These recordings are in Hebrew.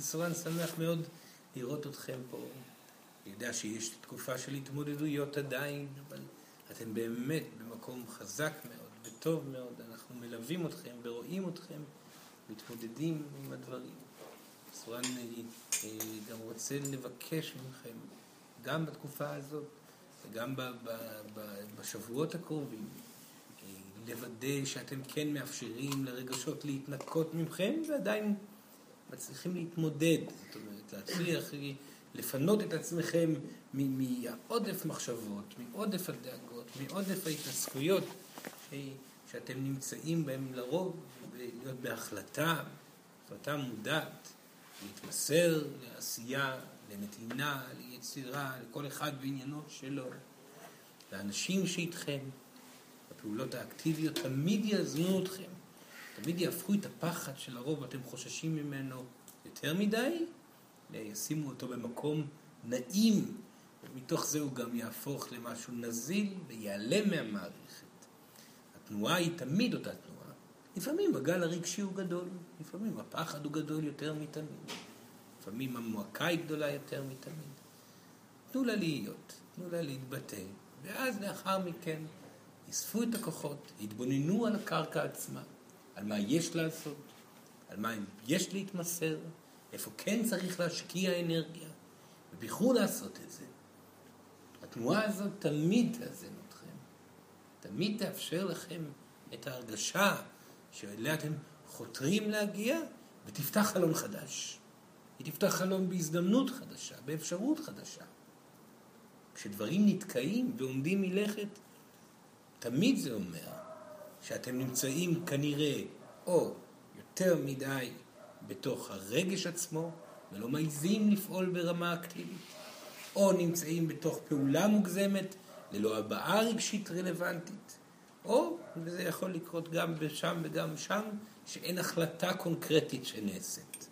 סורן שמח מאוד לראות אתכם פה. אני יודע שיש תקופה של התמודדויות עדיין, אבל אתם באמת במקום חזק מאוד וטוב מאוד. אנחנו מלווים אתכם ורואים אתכם מתמודדים עם הדברים. סורן אה, גם רוצה לבקש מכם, גם בתקופה הזאת וגם בשבועות הקרובים, אה, לוודא שאתם כן מאפשרים לרגשות להתנקות מכם ועדיין מצליחים להתמודד, זאת אומרת, להצליח לפנות את עצמכם מעודף מחשבות, מעודף הדאגות, מעודף ההתעסקויות שאתם נמצאים בהם לרוב, ולהיות בהחלטה, החלטה מודעת, להתמסר לעשייה, לנתינה, ליצירה, לכל אחד בעניינו שלו, לאנשים שאיתכם, הפעולות האקטיביות תמיד יאזנו אתכם. תמיד יהפכו את הפחד שלרוב אתם חוששים ממנו יותר מדי, ישימו אותו במקום נעים, ומתוך זה הוא גם יהפוך למשהו נזיל ויעלם מהמערכת. התנועה היא תמיד אותה תנועה. לפעמים הגל הרגשי הוא גדול, לפעמים הפחד הוא גדול יותר מתמיד, לפעמים המועקה היא גדולה יותר מתמיד. תנו לה להיות, תנו לה להתבטא, ואז לאחר מכן אספו את הכוחות, התבוננו על הקרקע עצמה. על מה יש לעשות, על מה יש להתמסר, איפה כן צריך להשקיע אנרגיה, ובייחוד לעשות את זה. התנועה הזאת תמיד תאזן אתכם, תמיד תאפשר לכם את ההרגשה שאליה אתם חותרים להגיע, ותפתח חלון חדש. היא תפתח חלון בהזדמנות חדשה, באפשרות חדשה. כשדברים נתקעים ועומדים מלכת, תמיד זה אומר שאתם נמצאים כנראה או יותר מדי בתוך הרגש עצמו ולא מעיזים לפעול ברמה אקטיבית, או נמצאים בתוך פעולה מוגזמת ללא הבעה רגשית רלוונטית, או, וזה יכול לקרות גם שם וגם שם, שאין החלטה קונקרטית שנעשית.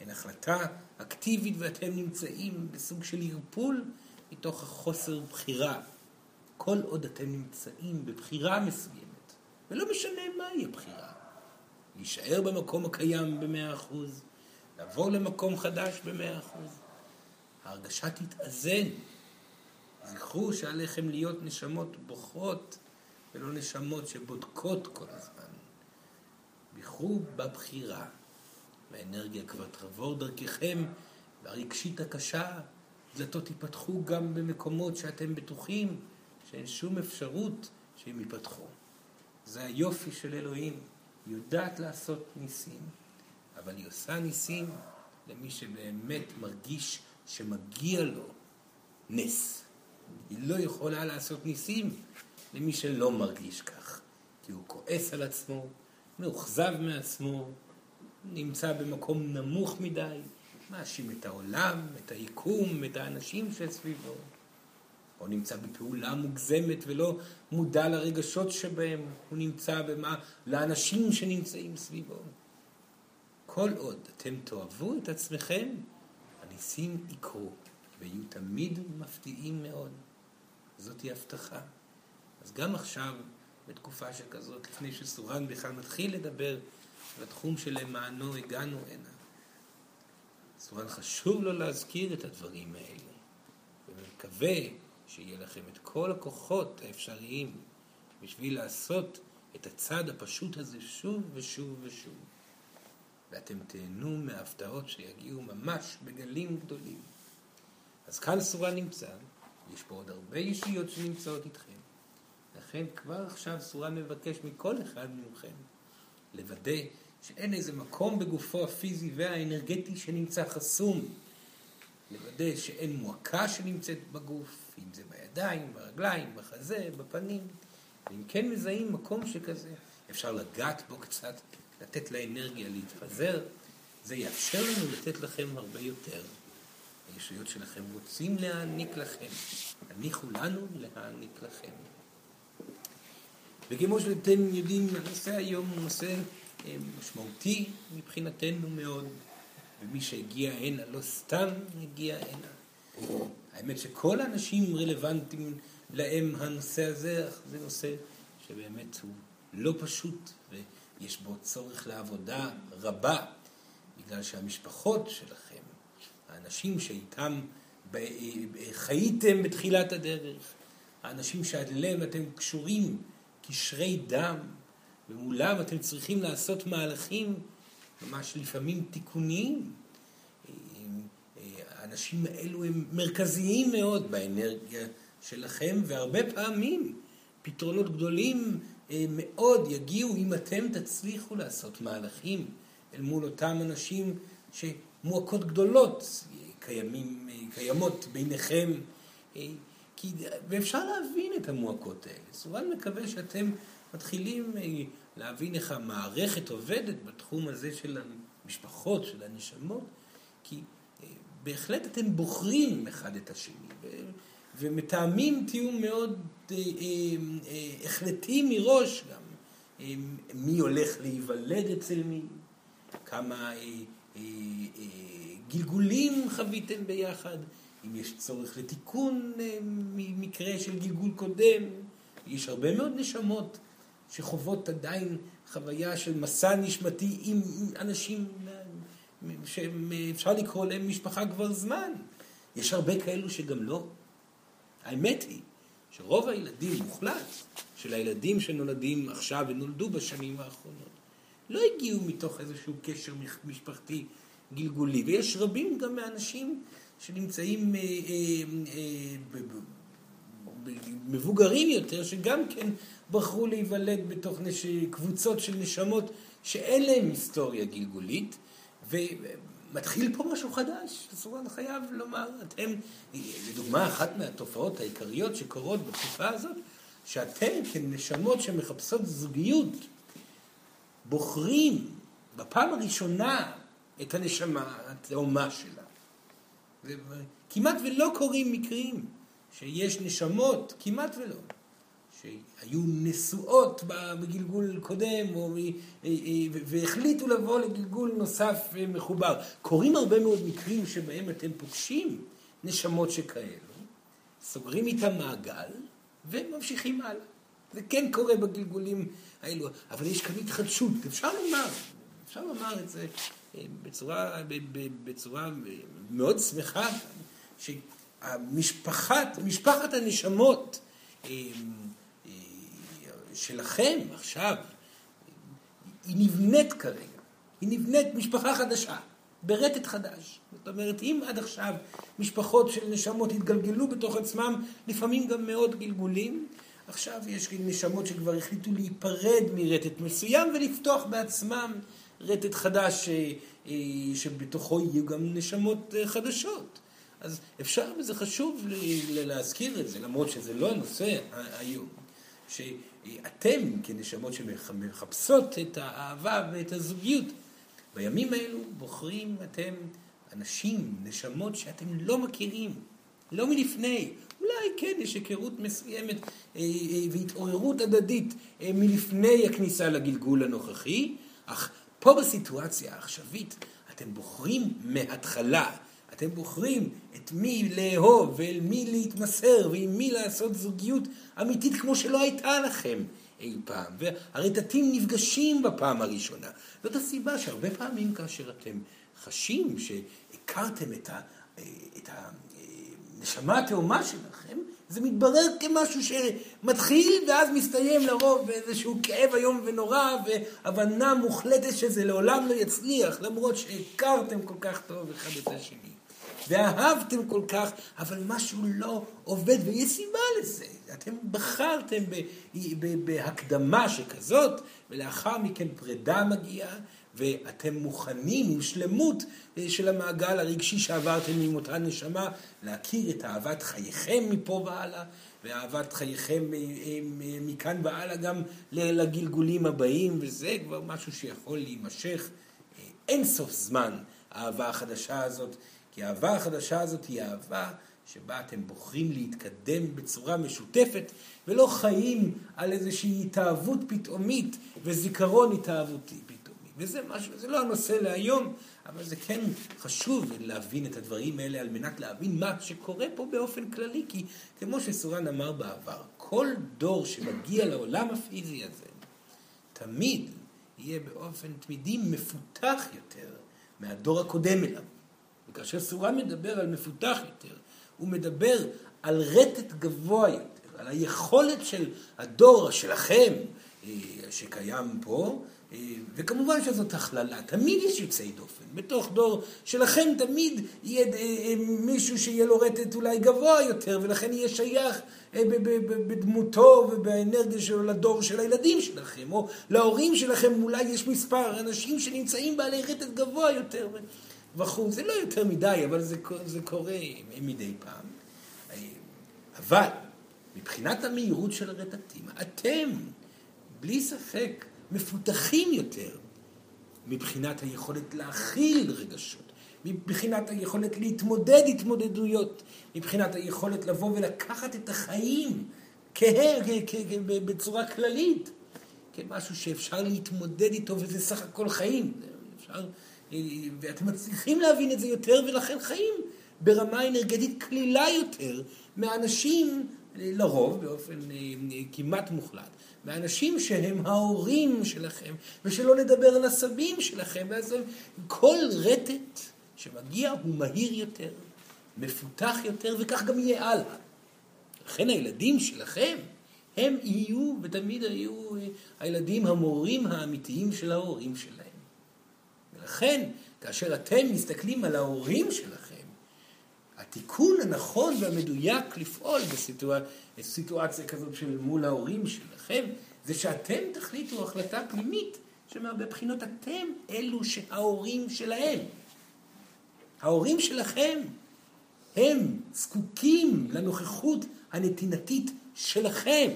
אין החלטה אקטיבית ואתם נמצאים בסוג של ערפול מתוך החוסר בחירה. כל עוד אתם נמצאים בבחירה מסוימת, ולא משנה מהי הבחירה. להישאר במקום הקיים במאה אחוז, לעבור למקום חדש במאה אחוז. ההרגשה תתאזן. זכרו שעליכם להיות נשמות בוחרות ולא נשמות שבודקות כל הזמן. בחרו בבחירה, והאנרגיה כבר תעבור דרככם, והרגשית הקשה, דלתות ייפתחו גם במקומות שאתם בטוחים שאין שום אפשרות שהם ייפתחו. זה היופי של אלוהים. היא יודעת לעשות ניסים, אבל היא עושה ניסים למי שבאמת מרגיש שמגיע לו נס. היא לא יכולה לעשות ניסים למי שלא מרגיש כך, כי הוא כועס על עצמו, מאוכזב מעצמו, נמצא במקום נמוך מדי, מאשים את העולם, את היקום, את האנשים שסביבו. או נמצא בפעולה מוגזמת ולא מודע לרגשות שבהם, הוא נמצא במה, לאנשים שנמצאים סביבו. כל עוד אתם תאהבו את עצמכם, הניסים יקרו, ויהיו תמיד מפתיעים מאוד. זאת היא הבטחה. אז גם עכשיו, בתקופה שכזאת, לפני שסורן בכלל מתחיל לדבר על התחום שלמענו הגענו הנה, סורן חשוב לו להזכיר את הדברים האלה, ומקווה שיהיה לכם את כל הכוחות האפשריים בשביל לעשות את הצעד הפשוט הזה שוב ושוב ושוב. ואתם תהנו מההפתעות שיגיעו ממש בגלים גדולים. אז כאן סורה נמצא, יש פה עוד הרבה ישויות שנמצאות איתכם. לכן כבר עכשיו סורה מבקש מכל אחד מכם לוודא שאין איזה מקום בגופו הפיזי והאנרגטי שנמצא חסום. לוודא שאין מועקה שנמצאת בגוף, אם זה בידיים, ברגליים, בחזה, בפנים. ואם כן מזהים מקום שכזה, אפשר לגעת בו קצת, לתת לאנרגיה להתפזר. זה יאפשר לנו לתת לכם הרבה יותר. הישויות שלכם רוצים להעניק לכם, הניחו לנו להעניק לכם. וכמו שאתם יודעים, הנושא היום הוא נושא אה, משמעותי מבחינתנו מאוד. ומי שהגיע הנה לא סתם הגיע הנה. האמת שכל האנשים רלוונטיים להם הנושא הזה, זה נושא שבאמת הוא לא פשוט ויש בו צורך לעבודה רבה, בגלל שהמשפחות שלכם, האנשים שאיתם חייתם בתחילת הדרך, האנשים שעליהם אתם קשורים קשרי דם, ומולם אתם צריכים לעשות מהלכים ממש לפעמים תיקוניים. האנשים האלו הם מרכזיים מאוד באנרגיה שלכם, והרבה פעמים פתרונות גדולים אה, מאוד יגיעו אם אתם תצליחו לעשות מהלכים אל מול אותם אנשים שמועקות גדולות קיימים, אה, קיימות ביניכם. אה, כי, ואפשר להבין את המועקות האלה. סורן מקווה שאתם מתחילים להבין איך המערכת עובדת בתחום הזה של המשפחות, של הנשמות, כי בהחלט אתם בוחרים אחד את השני, ומתאמים תיאום מאוד אה, אה, אה, החלטי מראש גם, מי הולך להיוולד אצל מי, כמה גלגולים חוויתם ביחד, אם יש צורך לתיקון מקרה של גלגול קודם, יש הרבה מאוד נשמות שחוות עדיין חוויה של מסע נשמתי עם אנשים שאפשר לקרוא להם משפחה כבר זמן. יש הרבה כאלו שגם לא. האמת היא שרוב הילדים, מוחלט, של הילדים שנולדים עכשיו ונולדו בשנים האחרונות, לא הגיעו מתוך איזשהו קשר משפחתי גלגולי. ויש רבים גם מהאנשים שנמצאים אה, אה, אה, מבוגרים יותר, שגם כן בחרו להיוולד בתוך נש... קבוצות של נשמות שאין להם היסטוריה גלגולית, ומתחיל פה משהו חדש, סורן חייב לומר, אתם, לדוגמה, אחת מהתופעות העיקריות שקורות בתקופה הזאת, שאתם כנשמות שמחפשות זוגיות, בוחרים בפעם הראשונה את הנשמה התאומה שלה. כמעט ולא קורים מקרים שיש נשמות, כמעט ולא, שהיו נשואות בגלגול קודם, או, אה, אה, והחליטו לבוא לגלגול נוסף אה, מחובר. קורים הרבה מאוד מקרים שבהם אתם פוגשים נשמות שכאלו, סוגרים איתם מעגל, וממשיכים הלאה. זה כן קורה בגלגולים האלו, אבל יש כאן התחדשות, אפשר לומר, אפשר לומר את זה בצורה, בצורה מאוד שמחה, שהמשפחת, משפחת הנשמות, שלכם עכשיו, היא נבנית כרגע, היא נבנית משפחה חדשה, ברטט חדש. זאת אומרת, אם עד עכשיו משפחות של נשמות התגלגלו בתוך עצמם, לפעמים גם מאות גלגולים, עכשיו יש נשמות שכבר החליטו להיפרד מרטט מסוים ולפתוח בעצמם רטט חדש אה, אה, שבתוכו יהיו גם נשמות אה, חדשות. אז אפשר וזה חשוב להזכיר את זה, למרות שזה לא הנושא היום. שאתם כנשמות שמחפשות את האהבה ואת הזוגיות, בימים האלו בוחרים אתם אנשים, נשמות שאתם לא מכירים, לא מלפני. אולי כן, יש היכרות מסוימת אה, אה, והתעוררות הדדית אה, מלפני הכניסה לגלגול הנוכחי, אך פה בסיטואציה העכשווית אתם בוחרים מההתחלה אתם בוחרים את מי לאהוב ואל מי להתמסר ועם מי לעשות זוגיות אמיתית כמו שלא הייתה לכם אי פעם. והרטטים נפגשים בפעם הראשונה. זאת הסיבה שהרבה פעמים כאשר אתם חשים שהכרתם את, ה, את הנשמה התאומה שלכם, זה מתברר כמשהו שמתחיל ואז מסתיים לרוב באיזשהו כאב איום ונורא והבנה מוחלטת שזה לעולם לא יצליח, למרות שהכרתם כל כך טוב אחד את השני. ואהבתם כל כך, אבל משהו לא עובד, ויש סיבה לזה. אתם בחרתם בהקדמה שכזאת, ולאחר מכן פרידה מגיעה, ואתם מוכנים עם שלמות אה, של המעגל הרגשי שעברתם עם אותה נשמה, להכיר את אהבת חייכם מפה והלאה, ואהבת חייכם אה, אה, מכאן והלאה גם לגלגולים הבאים, וזה כבר משהו שיכול להימשך אין סוף זמן, האהבה החדשה הזאת. כי האהבה החדשה הזאת היא אהבה שבה אתם בוחרים להתקדם בצורה משותפת ולא חיים על איזושהי התאהבות פתאומית וזיכרון התאהבותי פתאומי. וזה משהו, זה לא הנושא להיום, אבל זה כן חשוב להבין את הדברים האלה על מנת להבין מה שקורה פה באופן כללי, כי כמו שסורן אמר בעבר, כל דור שמגיע לעולם הפיזי הזה, תמיד יהיה באופן תמידי מפותח יותר מהדור הקודם אליו. וכאשר סורה מדבר על מפותח יותר, הוא מדבר על רטט גבוה יותר, על היכולת של הדור שלכם, אה, שקיים פה, אה, וכמובן שזאת הכללה, תמיד יש יוצאי דופן. בתוך דור שלכם תמיד יהיה אה, מישהו שיהיה לו רטט אולי גבוה יותר, ולכן יהיה שייך בדמותו ובאנרגיה שלו לדור של הילדים שלכם, או להורים שלכם אולי יש מספר אנשים שנמצאים בעלי רטט גבוה יותר וכו'. זה לא יותר מדי, אבל זה, זה קורה מדי פעם. אבל מבחינת המהירות של הרטטים, אתם, בלי ספק, מפותחים יותר מבחינת היכולת להכיל רגשות, מבחינת היכולת להתמודד התמודדויות, מבחינת היכולת לבוא ולקחת את החיים בצורה כללית, כמשהו שאפשר להתמודד איתו וזה סך הכל חיים. אפשר, ואתם מצליחים להבין את זה יותר ולכן חיים ברמה אנרגטית קלילה יותר מאנשים, לרוב, באופן אה, כמעט מוחלט, מאנשים שהם ההורים שלכם, ושלא נדבר על הסבים שלכם, ואז כל רטט שמגיע הוא מהיר יותר, מפותח יותר, וכך גם יהיה הלאה. לכן הילדים שלכם, הם יהיו ותמיד היו אה, הילדים המורים האמיתיים של ההורים שלהם. ולכן, כאשר אתם מסתכלים על ההורים שלכם, התיקון הנכון והמדויק לפעול בסיטואציה כזאת של מול ההורים שלכם, זה שאתם תחליטו החלטה פנימית, שמהרבה בחינות אתם אלו שההורים שלהם. ההורים שלכם, הם זקוקים לנוכחות הנתינתית שלכם.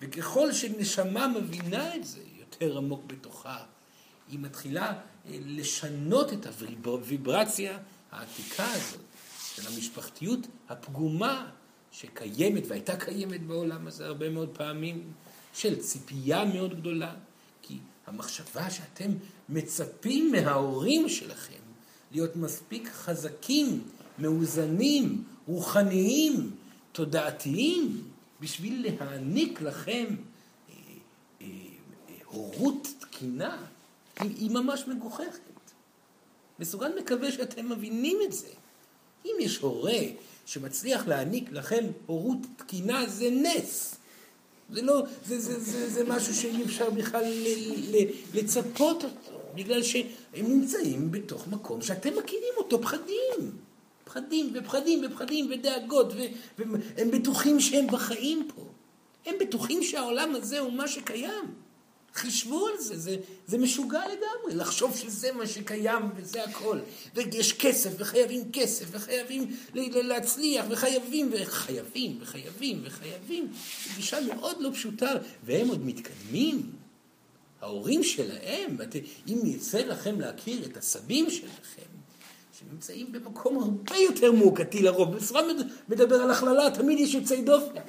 וככל שנשמה מבינה את זה יותר עמוק בתוכה, היא מתחילה אה, לשנות את הוויברציה העתיקה הזאת של המשפחתיות הפגומה שקיימת והייתה קיימת בעולם הזה הרבה מאוד פעמים, של ציפייה מאוד גדולה, כי המחשבה שאתם מצפים מההורים שלכם להיות מספיק חזקים, מאוזנים, רוחניים, תודעתיים, בשביל להעניק לכם אה, אה, הורות תקינה, היא, היא ממש מגוחכת. מסוגל מקווה שאתם מבינים את זה. אם יש הורה שמצליח להעניק לכם הורות תקינה, זה נס. זה לא, זה, זה, זה, זה משהו שאי אפשר בכלל ל, ל, לצפות אותו, בגלל שהם נמצאים בתוך מקום שאתם מכירים אותו, פחדים. פחדים ופחדים ופחדים ודאגות, והם בטוחים שהם בחיים פה. הם בטוחים שהעולם הזה הוא מה שקיים. חישבו על זה, זה, זה משוגע לגמרי, לחשוב שזה מה שקיים וזה הכל. ויש כסף, וחייבים כסף, וחייבים להצליח, וחייבים, וחייבים, וחייבים, וחייבים. זו גישה מאוד לא פשוטה, והם עוד מתקדמים. ההורים שלהם, אם יצא לכם להכיר את הסבים שלכם, שנמצאים במקום הרבה יותר מועקתי לרוב, בסופו מדבר על הכללה, תמיד יש יוצאי דופן,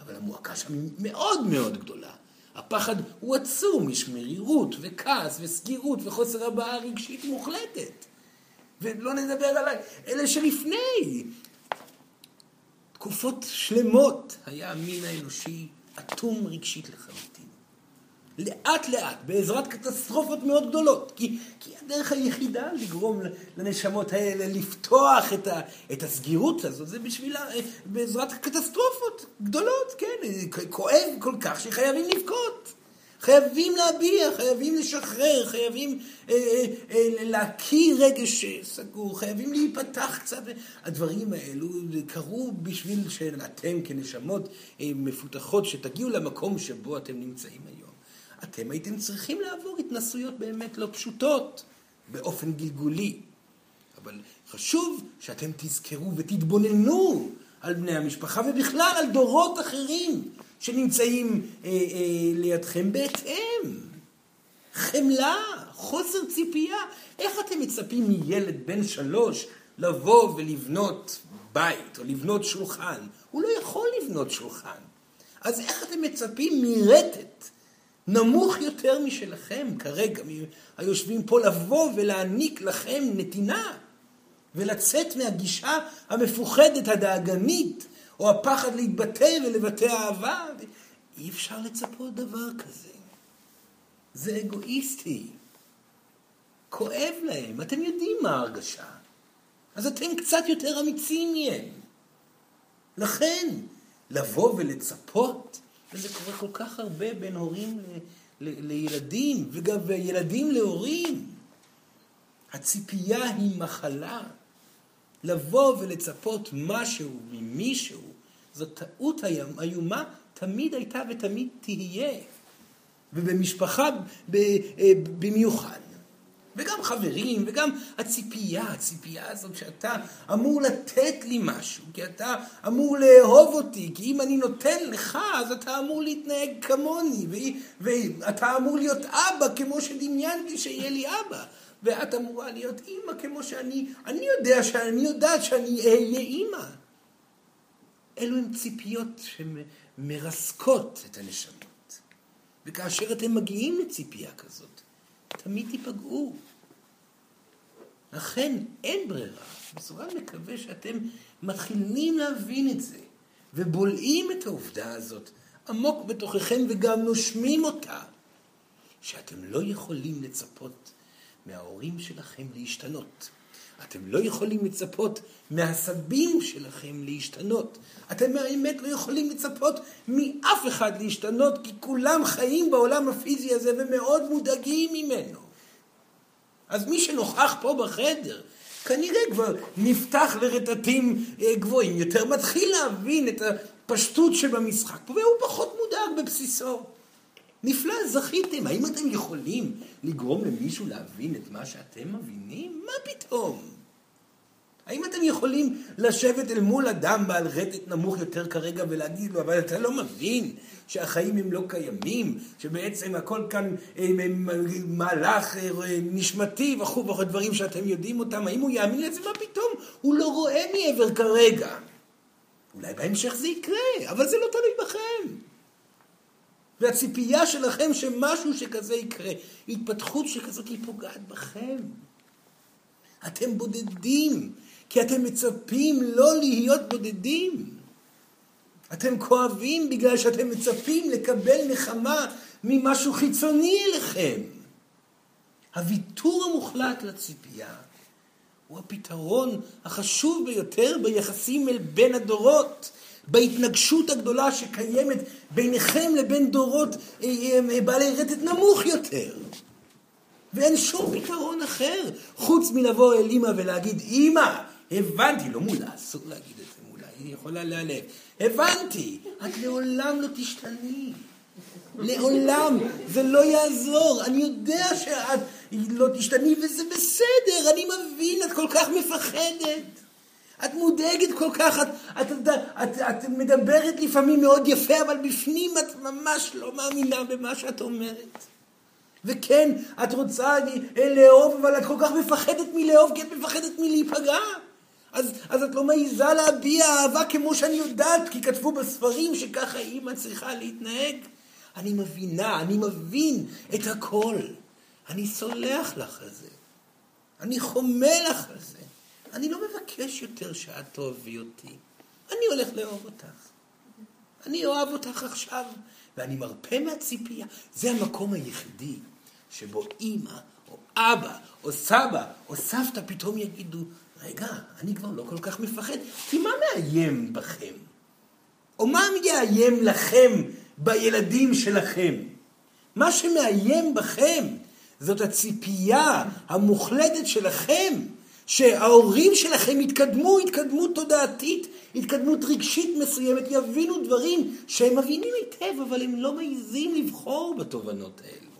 אבל המועקה שם מאוד מאוד גדולה. הפחד הוא עצום, יש מרירות וכעס וסגירות וחוסר הבעה רגשית מוחלטת. ולא נדבר על אלה שלפני. תקופות שלמות היה המין האנושי אטום רגשית לחלוטין. לאט לאט, בעזרת קטסטרופות מאוד גדולות. כי, כי הדרך היחידה לגרום לנשמות האלה לפתוח את, ה, את הסגירות הזאת, זה בשביל, בעזרת קטסטרופות גדולות, כואב כל כך שחייבים לבכות. חייבים להביע, חייבים לשחרר, חייבים אה, אה, אה, להקיא רגש סגור, חייבים להיפתח קצת. הדברים האלו קרו בשביל שאתם כנשמות אה, מפותחות, שתגיעו למקום שבו אתם נמצאים היום. אתם הייתם צריכים לעבור התנסויות באמת לא פשוטות, באופן גלגולי. אבל חשוב שאתם תזכרו ותתבוננו על בני המשפחה ובכלל על דורות אחרים שנמצאים אה, אה, לידכם בהתאם. חמלה, חוסר ציפייה. איך אתם מצפים מילד בן שלוש לבוא ולבנות בית או לבנות שולחן? הוא לא יכול לבנות שולחן. אז איך אתם מצפים מרטט נמוך יותר משלכם כרגע, היושבים פה, לבוא ולהעניק לכם נתינה ולצאת מהגישה המפוחדת, הדאגנית, או הפחד להתבטא ולבטא אהבה. אי אפשר לצפות דבר כזה. זה אגואיסטי. כואב להם, אתם יודעים מה ההרגשה. אז אתם קצת יותר אמיצים מהם. לכן, לבוא ולצפות, וזה קורה כל כך הרבה בין הורים ל, ל, לילדים, וגם ילדים להורים. הציפייה היא מחלה. לבוא ולצפות משהו ממישהו, זו טעות איומה, תמיד הייתה ותמיד תהיה. ובמשפחה אה, במיוחד. וגם חברים, וגם הציפייה, הציפייה הזאת שאתה אמור לתת לי משהו, כי אתה אמור לאהוב אותי, כי אם אני נותן לך, אז אתה אמור להתנהג כמוני, ואתה אמור להיות אבא כמו שדמיינתי שיהיה לי אבא. ואת אמורה להיות אימא כמו שאני, אני יודע שאני יודעת שאני אהיה אימא. אלו הן ציפיות שמרסקות את הנשמות. וכאשר אתם מגיעים לציפייה כזאת, תמיד תיפגעו. לכן אין ברירה. מסוגל מקווה שאתם מתחילים להבין את זה, ובולעים את העובדה הזאת עמוק בתוככם וגם נושמים אותה, שאתם לא יכולים לצפות מההורים שלכם להשתנות. אתם לא יכולים לצפות מהסבים שלכם להשתנות. אתם באמת לא יכולים לצפות מאף אחד להשתנות, כי כולם חיים בעולם הפיזי הזה ומאוד מודאגים ממנו. אז מי שנוכח פה בחדר, כנראה כבר נפתח לרטטים אה, גבוהים יותר, מתחיל להבין את הפשטות שבמשחק והוא פחות מודאג בבסיסו. נפלא, זכיתם. האם אתם יכולים לגרום למישהו להבין את מה שאתם מבינים? מה פתאום? האם אתם יכולים לשבת אל מול אדם בעל רטט נמוך יותר כרגע ולהגיד לו, אבל אתה לא מבין שהחיים הם לא קיימים, שבעצם הכל כאן הם, הם, מהלך אה, נשמתי וכו' וכו', דברים שאתם יודעים אותם, האם הוא יאמין לזה? מה פתאום? הוא לא רואה מעבר כרגע. אולי בהמשך זה יקרה, אבל זה לא תלוי בכם. והציפייה שלכם שמשהו שכזה יקרה, התפתחות שכזאת היא פוגעת בכם. אתם בודדים, כי אתם מצפים לא להיות בודדים. אתם כואבים בגלל שאתם מצפים לקבל נחמה ממשהו חיצוני אליכם. הוויתור המוחלט לציפייה הוא הפתרון החשוב ביותר ביחסים אל בין הדורות. בהתנגשות הגדולה שקיימת ביניכם לבין דורות אה, אה, בעלי רטט נמוך יותר. ואין שום פתרון אחר, חוץ מלבוא אל אימא ולהגיד, אימא, הבנתי, לא מולה, אסור להגיד את זה מולה, היא יכולה להיעלב. הבנתי, את לעולם לא תשתני. לעולם, זה לא יעזור. אני יודע שאת לא תשתני וזה בסדר, אני מבין, את כל כך מפחדת. את מודאגת כל כך, את, את, את, את, את מדברת לפעמים מאוד יפה, אבל בפנים את ממש לא מאמינה במה שאת אומרת. וכן, את רוצה לאהוב, אבל את כל כך מפחדת מלאהוב, כי את מפחדת מלהיפגע. אז, אז את לא מעיזה להביע אהבה כמו שאני יודעת, כי כתבו בספרים שככה אימא צריכה להתנהג. אני מבינה, אני מבין את הכל. אני סולח לך על זה. אני חומל לך על זה. אני לא מבקש יותר שאת תאהבי אותי. אני הולך לאהוב אותך. אני אוהב אותך עכשיו, ואני מרפה מהציפייה. זה המקום היחידי שבו אימא, או אבא, או סבא, או סבתא פתאום יגידו, רגע, אני כבר לא כל כך מפחד, כי מה מאיים בכם? או מה יאיים לכם בילדים שלכם? מה שמאיים בכם זאת הציפייה המוחלטת שלכם שההורים שלכם יתקדמו התקדמות תודעתית, התקדמות רגשית מסוימת, יבינו דברים שהם מבינים היטב, אבל הם לא מעיזים לבחור בתובנות האלו.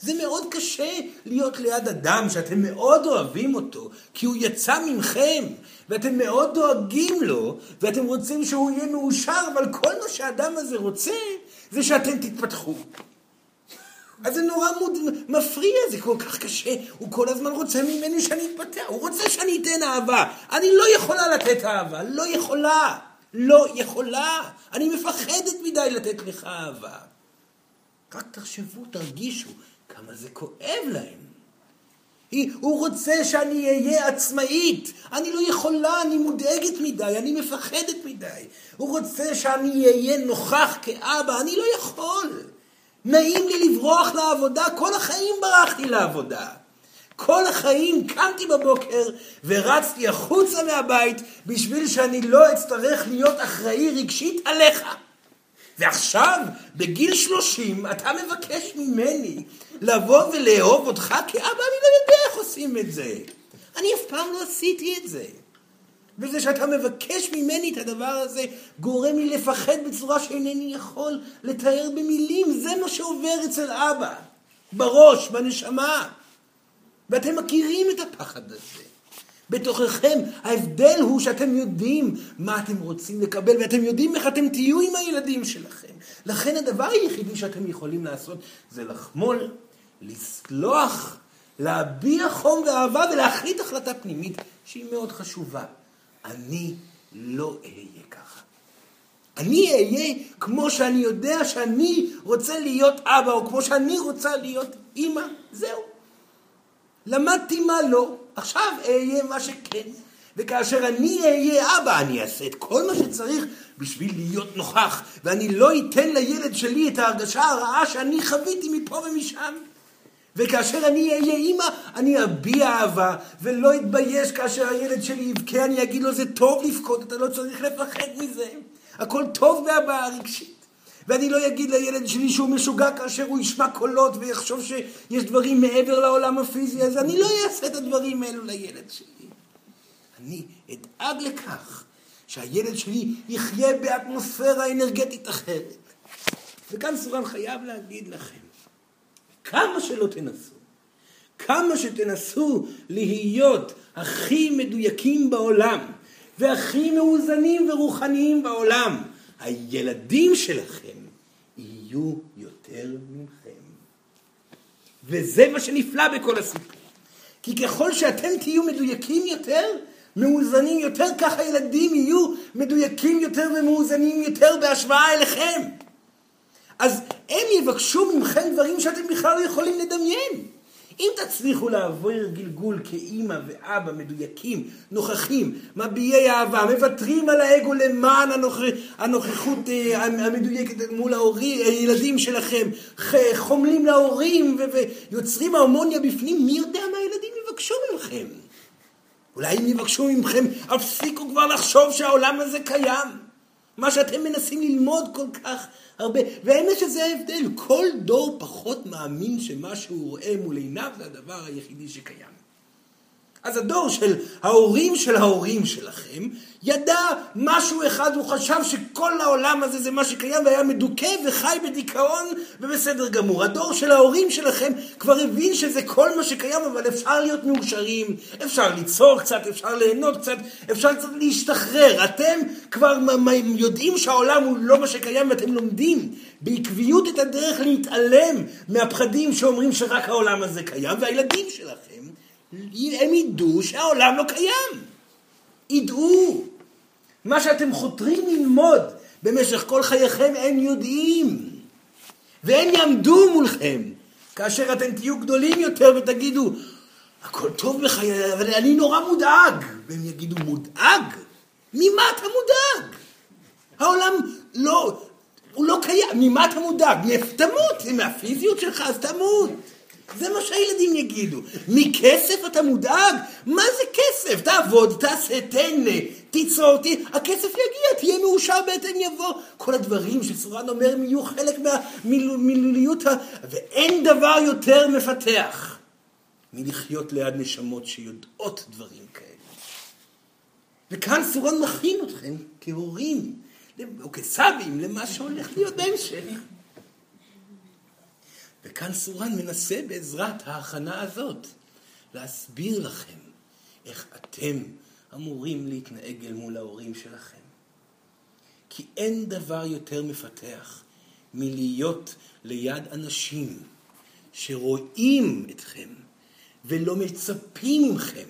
זה מאוד קשה להיות ליד אדם שאתם מאוד אוהבים אותו, כי הוא יצא ממכם, ואתם מאוד דואגים לו, ואתם רוצים שהוא יהיה מאושר, אבל כל מה שהאדם הזה רוצה, זה שאתם תתפתחו. אז זה נורא מוד... מפריע, זה כל כך קשה. הוא כל הזמן רוצה ממני שאני אתפתח, הוא רוצה שאני אתן אהבה. אני לא יכולה לתת אהבה, לא יכולה. לא יכולה. אני מפחדת מדי לתת לך אהבה. רק תחשבו, תרגישו כמה זה כואב להם. הוא רוצה שאני אהיה עצמאית. אני לא יכולה, אני מודאגת מדי, אני מפחדת מדי. הוא רוצה שאני אהיה נוכח כאבא, אני לא יכול. נעים לי לברוח לעבודה, כל החיים ברחתי לעבודה. כל החיים קמתי בבוקר ורצתי החוצה מהבית בשביל שאני לא אצטרך להיות אחראי רגשית עליך. ועכשיו, בגיל שלושים, אתה מבקש ממני לבוא ולאהוב אותך כאבא, אני לא יודע איך עושים את זה. אני אף פעם לא עשיתי את זה. וזה שאתה מבקש ממני את הדבר הזה גורם לי לפחד בצורה שאינני יכול לתאר במילים. זה מה שעובר אצל אבא, בראש, בנשמה. ואתם מכירים את הפחד הזה. בתוככם, ההבדל הוא שאתם יודעים מה אתם רוצים לקבל ואתם יודעים איך אתם תהיו עם הילדים שלכם. לכן הדבר היחידי שאתם יכולים לעשות זה לחמול, לסלוח, להביע חום ואהבה ולהחליט החלטה פנימית שהיא מאוד חשובה. אני לא אהיה ככה. אני אהיה כמו שאני יודע שאני רוצה להיות אבא, או כמו שאני רוצה להיות אימא, זהו. למדתי מה לא, עכשיו אהיה מה שכן. וכאשר אני אהיה אבא, אני אעשה את כל מה שצריך בשביל להיות נוכח, ואני לא אתן לילד שלי את ההרגשה הרעה שאני חוויתי מפה ומשם. וכאשר אני אהיה אימא, אני אביע אהבה, ולא אתבייש כאשר הילד שלי יבכה, אני אגיד לו, זה טוב לבכות, אתה לא צריך לפחד מזה. הכל טוב בהבעה רגשית. ואני לא אגיד לילד שלי שהוא משוגע כאשר הוא ישמע קולות ויחשוב שיש דברים מעבר לעולם הפיזי הזה, אני לא אעשה את הדברים האלו לילד שלי. אני אדאג לכך שהילד שלי יחיה באטמוספירה אנרגטית אחרת. וכאן סורן חייב להגיד לכם, כמה שלא תנסו, כמה שתנסו להיות הכי מדויקים בעולם, והכי מאוזנים ורוחניים בעולם, הילדים שלכם יהיו יותר מכם. וזה מה שנפלא בכל הסיפור. כי ככל שאתם תהיו מדויקים יותר, מאוזנים יותר, כך הילדים יהיו מדויקים יותר ומאוזנים יותר בהשוואה אליכם. אז הם יבקשו מכם דברים שאתם בכלל לא יכולים לדמיין. אם תצליחו לעבור גלגול כאימא ואבא מדויקים, נוכחים, מביעי אהבה, מוותרים על האגו למען הנוכ... הנוכחות אה, המדויקת מול ההורים, הילדים שלכם, חומלים להורים ויוצרים הרמוניה בפנים, מי יודע מה הילדים יבקשו מכם? אולי אם יבקשו מכם, הפסיקו כבר לחשוב שהעולם הזה קיים. מה שאתם מנסים ללמוד כל כך הרבה, והאמת שזה ההבדל, כל דור פחות מאמין שמה שהוא רואה מול עיניו זה הדבר היחידי שקיים. אז הדור של ההורים של ההורים שלכם ידע משהו אחד, הוא חשב שכל העולם הזה זה מה שקיים והיה מדוכא וחי בדיכאון ובסדר גמור. הדור של ההורים שלכם כבר הבין שזה כל מה שקיים, אבל אפשר להיות מאושרים, אפשר ליצור קצת, אפשר ליהנות קצת, אפשר קצת להשתחרר. אתם כבר יודעים שהעולם הוא לא מה שקיים ואתם לומדים בעקביות את הדרך להתעלם מהפחדים שאומרים שרק העולם הזה קיים, והילדים שלכם הם ידעו שהעולם לא קיים. ידעו. מה שאתם חותרים ללמוד במשך כל חייכם הם יודעים. והם יעמדו מולכם כאשר אתם תהיו גדולים יותר ותגידו, הכל טוב בחיי, אבל אני נורא מודאג. והם יגידו, מודאג? ממה אתה מודאג? העולם לא, הוא לא קיים. ממה אתה מודאג? תמות, מהפיזיות שלך, אז תמות. זה מה שהילדים יגידו. מכסף אתה מודאג? מה זה כסף? תעבוד, תעשה, תהנה, תיצור, ת... הכסף יגיע, תהיה מאושר בהתאם יבוא. כל הדברים שסורן אומר יהיו חלק מהמילוליות, ה... ואין דבר יותר מפתח מלחיות ליד נשמות שיודעות דברים כאלה. וכאן סורן מכין אתכם כהורים, או כסבים, למה שהולך להיות בהמשך. וכאן סורן מנסה בעזרת ההכנה הזאת להסביר לכם איך אתם אמורים להתנהג אל מול ההורים שלכם. כי אין דבר יותר מפתח מלהיות ליד אנשים שרואים אתכם ולא מצפים מכם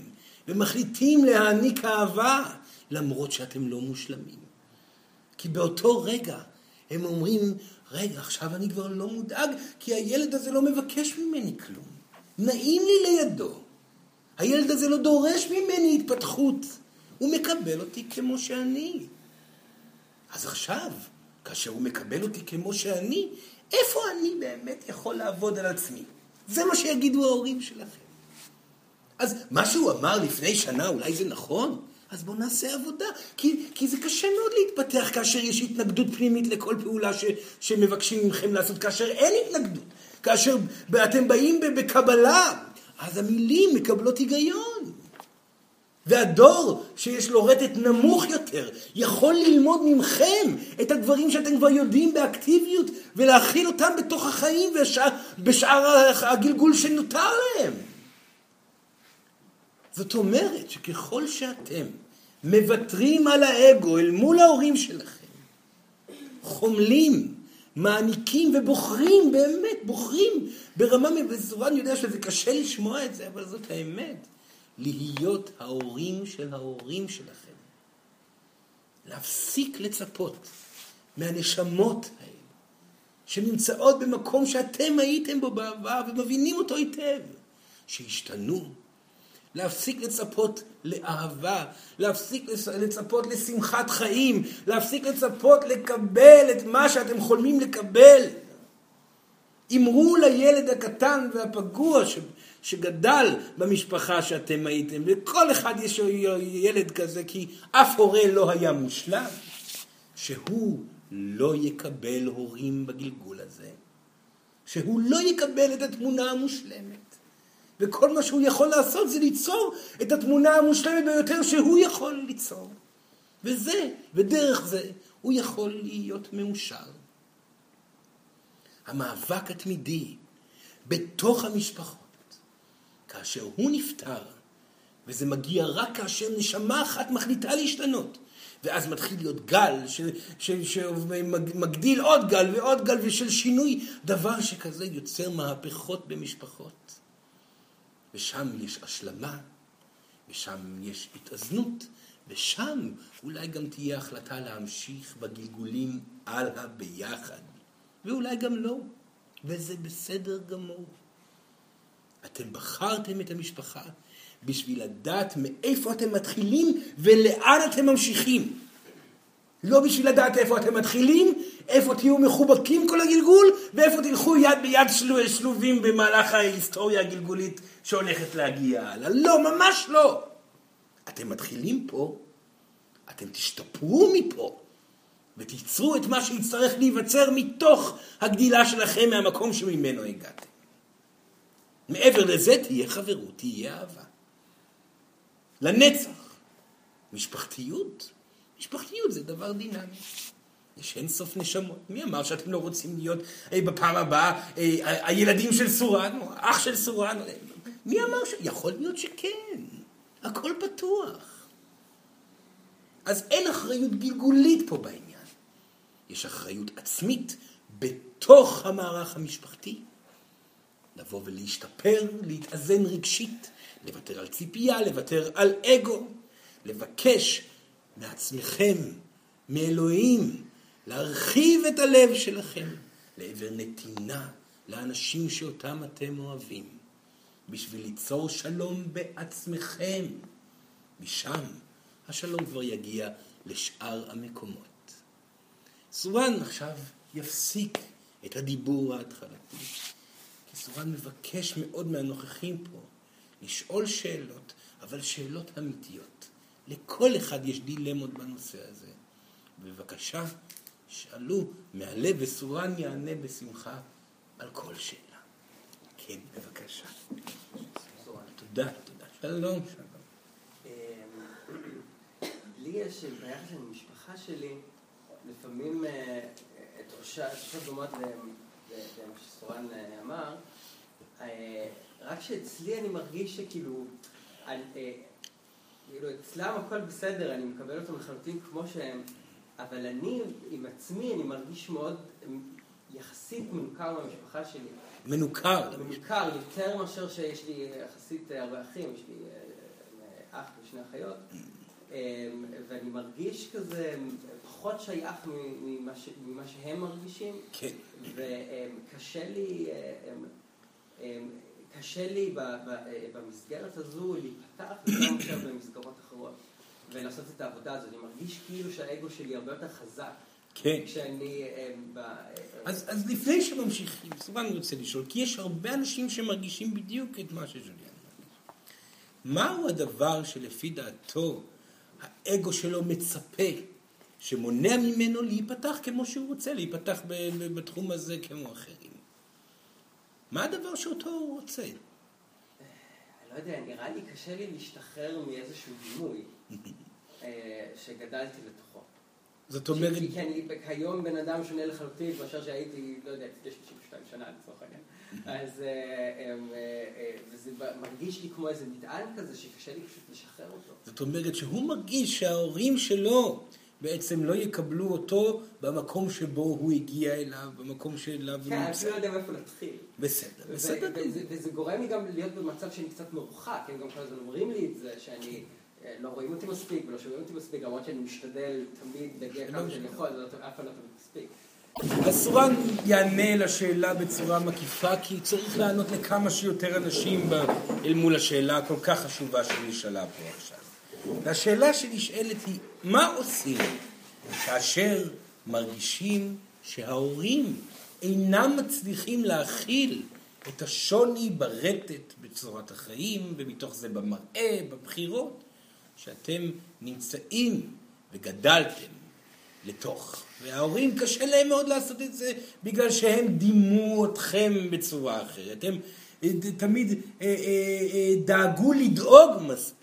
ומחליטים להעניק אהבה למרות שאתם לא מושלמים. כי באותו רגע הם אומרים, רגע, עכשיו אני כבר לא מודאג, כי הילד הזה לא מבקש ממני כלום. נעים לי לידו. הילד הזה לא דורש ממני התפתחות. הוא מקבל אותי כמו שאני. אז עכשיו, כאשר הוא מקבל אותי כמו שאני, איפה אני באמת יכול לעבוד על עצמי? זה מה שיגידו ההורים שלכם. אז מה שהוא אמר לפני שנה, אולי זה נכון? אז בואו נעשה עבודה. כי, כי זה קשה מאוד להתפתח כאשר יש התנגדות פנימית לכל פעולה ש, שמבקשים מכם לעשות, כאשר אין התנגדות. כאשר אתם באים בקבלה, אז המילים מקבלות היגיון. והדור שיש לו רטט נמוך יותר יכול ללמוד ממכם את הדברים שאתם כבר יודעים באקטיביות ולהכיל אותם בתוך החיים ובשאר הגלגול שנותר להם. זאת אומרת שככל שאתם מוותרים על האגו אל מול ההורים שלכם, חומלים, מעניקים ובוחרים, באמת, בוחרים ברמה, בצורה, אני יודע שזה קשה לשמוע את זה, אבל זאת האמת. להיות ההורים של ההורים שלכם. להפסיק לצפות מהנשמות האלה, שנמצאות במקום שאתם הייתם בו בעבר ומבינים אותו היטב, שישתנו. להפסיק לצפות לאהבה, להפסיק לצפות לשמחת חיים, להפסיק לצפות לקבל את מה שאתם חולמים לקבל. אמרו לילד הקטן והפגוע שגדל במשפחה שאתם הייתם, לכל אחד יש ילד כזה, כי אף הורה לא היה מושלם, שהוא לא יקבל הורים בגלגול הזה, שהוא לא יקבל את התמונה המושלמת. וכל מה שהוא יכול לעשות זה ליצור את התמונה המושלמת ביותר שהוא יכול ליצור. וזה, ודרך זה, הוא יכול להיות מאושר. המאבק התמידי בתוך המשפחות כאשר הוא נפטר, וזה מגיע רק כאשר נשמה אחת מחליטה להשתנות. ואז מתחיל להיות גל שמגדיל עוד גל ועוד גל ושל שינוי, דבר שכזה יוצר מהפכות במשפחות. ושם יש השלמה, ושם יש התאזנות, ושם אולי גם תהיה החלטה להמשיך בגלגולים הלאה ביחד, ואולי גם לא, וזה בסדר גמור. אתם בחרתם את המשפחה בשביל לדעת מאיפה אתם מתחילים ולאן אתם ממשיכים. לא בשביל לדעת איפה אתם מתחילים, איפה תהיו מחובקים כל הגלגול, ואיפה תלכו יד ביד שלו, שלובים במהלך ההיסטוריה הגלגולית שהולכת להגיע הלאה. לא, ממש לא. אתם מתחילים פה, אתם תשתפרו מפה, ותיצרו את מה שיצטרך להיווצר מתוך הגדילה שלכם מהמקום שממנו הגעתם. מעבר לזה תהיה חברות, תהיה אהבה. לנצח. משפחתיות, משפחתיות זה דבר דינמי. יש אין סוף נשמות. מי אמר שאתם לא רוצים להיות אי, בפעם הבאה אי, הילדים של סורן, או אח של סורן? מי אמר ש... יכול להיות שכן. הכל פתוח. אז אין אחריות גלגולית פה בעניין. יש אחריות עצמית בתוך המערך המשפחתי. לבוא ולהשתפר, להתאזן רגשית, לוותר על ציפייה, לוותר על אגו, לבקש מעצמכם, מאלוהים, להרחיב את הלב שלכם לעבר נתינה לאנשים שאותם אתם אוהבים, בשביל ליצור שלום בעצמכם. משם השלום כבר יגיע לשאר המקומות. סורן עכשיו יפסיק את הדיבור ההתחלתי. כי סורן מבקש מאוד מהנוכחים פה לשאול שאלות, אבל שאלות אמיתיות. לכל אחד יש דילמות בנושא הזה. בבקשה, שאלו מהלב וסורן יענה בשמחה על כל שאלה. כן, בבקשה. תודה, תודה. שלום, שלום. אמ, לי יש בעיה של המשפחה שלי, לפעמים אה, תחושה דומות למה שסורן אה, אמר, אה, רק שאצלי אני מרגיש שכאילו, כאילו אצלם הכל בסדר, אני מקבל אותם לחלוטין כמו שהם, אבל אני עם עצמי, אני מרגיש מאוד יחסית מנוכר מהמשפחה שלי. מנוכר? מנוכר, יותר מאשר שיש לי יחסית הרבה אחים, יש לי אח ושני אחיות. אמ, ואני מרגיש כזה פחות שייך ממה, ש, ממה שהם מרגישים. כן. וקשה לי, אמ, אמ, קשה לי במסגרת הזו להיפתח יותר מאשר במסגרות אחרות. ולעשות את העבודה הזו. אני מרגיש כאילו שהאגו שלי הרבה יותר חזק. כן. כשאני... ב... אז, אז לפני שממשיכים, סבבה אני רוצה לשאול, כי יש הרבה אנשים שמרגישים בדיוק את מה שג'וליאן מרגיש. מהו הדבר שלפי דעתו האגו שלו מצפה, שמונע ממנו להיפתח כמו שהוא רוצה, להיפתח בתחום הזה כמו אחרים? מה הדבר שאותו הוא רוצה? אני לא יודע, נראה לי קשה לי להשתחרר מאיזשהו דימוי אה, שגדלתי לתוכו. זאת אומרת... כי אני כיום בן אדם שונה לחלוטין מאשר שהייתי, לא יודע, לפני 32 שנה לצורך העניין. אז אה, אה, זה מרגיש לי כמו איזה מטען כזה שקשה לי פשוט לשחרר אותו. זאת אומרת שהוא מרגיש שההורים שלו בעצם לא יקבלו אותו במקום שבו הוא הגיע אליו, במקום שאליו הוא נמצא. כן, אני לא יודע מאיפה להתחיל. בסדר, בסדר. וזה גורם לי גם להיות במצב שאני קצת מרוחק, הם גם כל הזמן אומרים לי את זה, שאני... אה, לא רואים אותי מספיק ולא שומעים אותי מספיק, למרות שאני משתדל תמיד להגיע כמה לא שאני יכול, אף פעם לא תמיד מספיק. אז סורן יענה לשאלה בצורה מקיפה, כי צריך לענות לכמה שיותר אנשים אל מול השאלה הכל כך חשובה שנשאלה פה עכשיו. והשאלה שנשאלת היא, מה עושים כאשר מרגישים שההורים אינם מצליחים להכיל את השוני ברטט בצורת החיים, ומתוך זה במראה, בבחירות, שאתם נמצאים וגדלתם לתוך. וההורים קשה להם מאוד לעשות את זה בגלל שהם דימו אתכם בצורה אחרת. הם אה, תמיד אה, אה, דאגו לדאוג מספיק.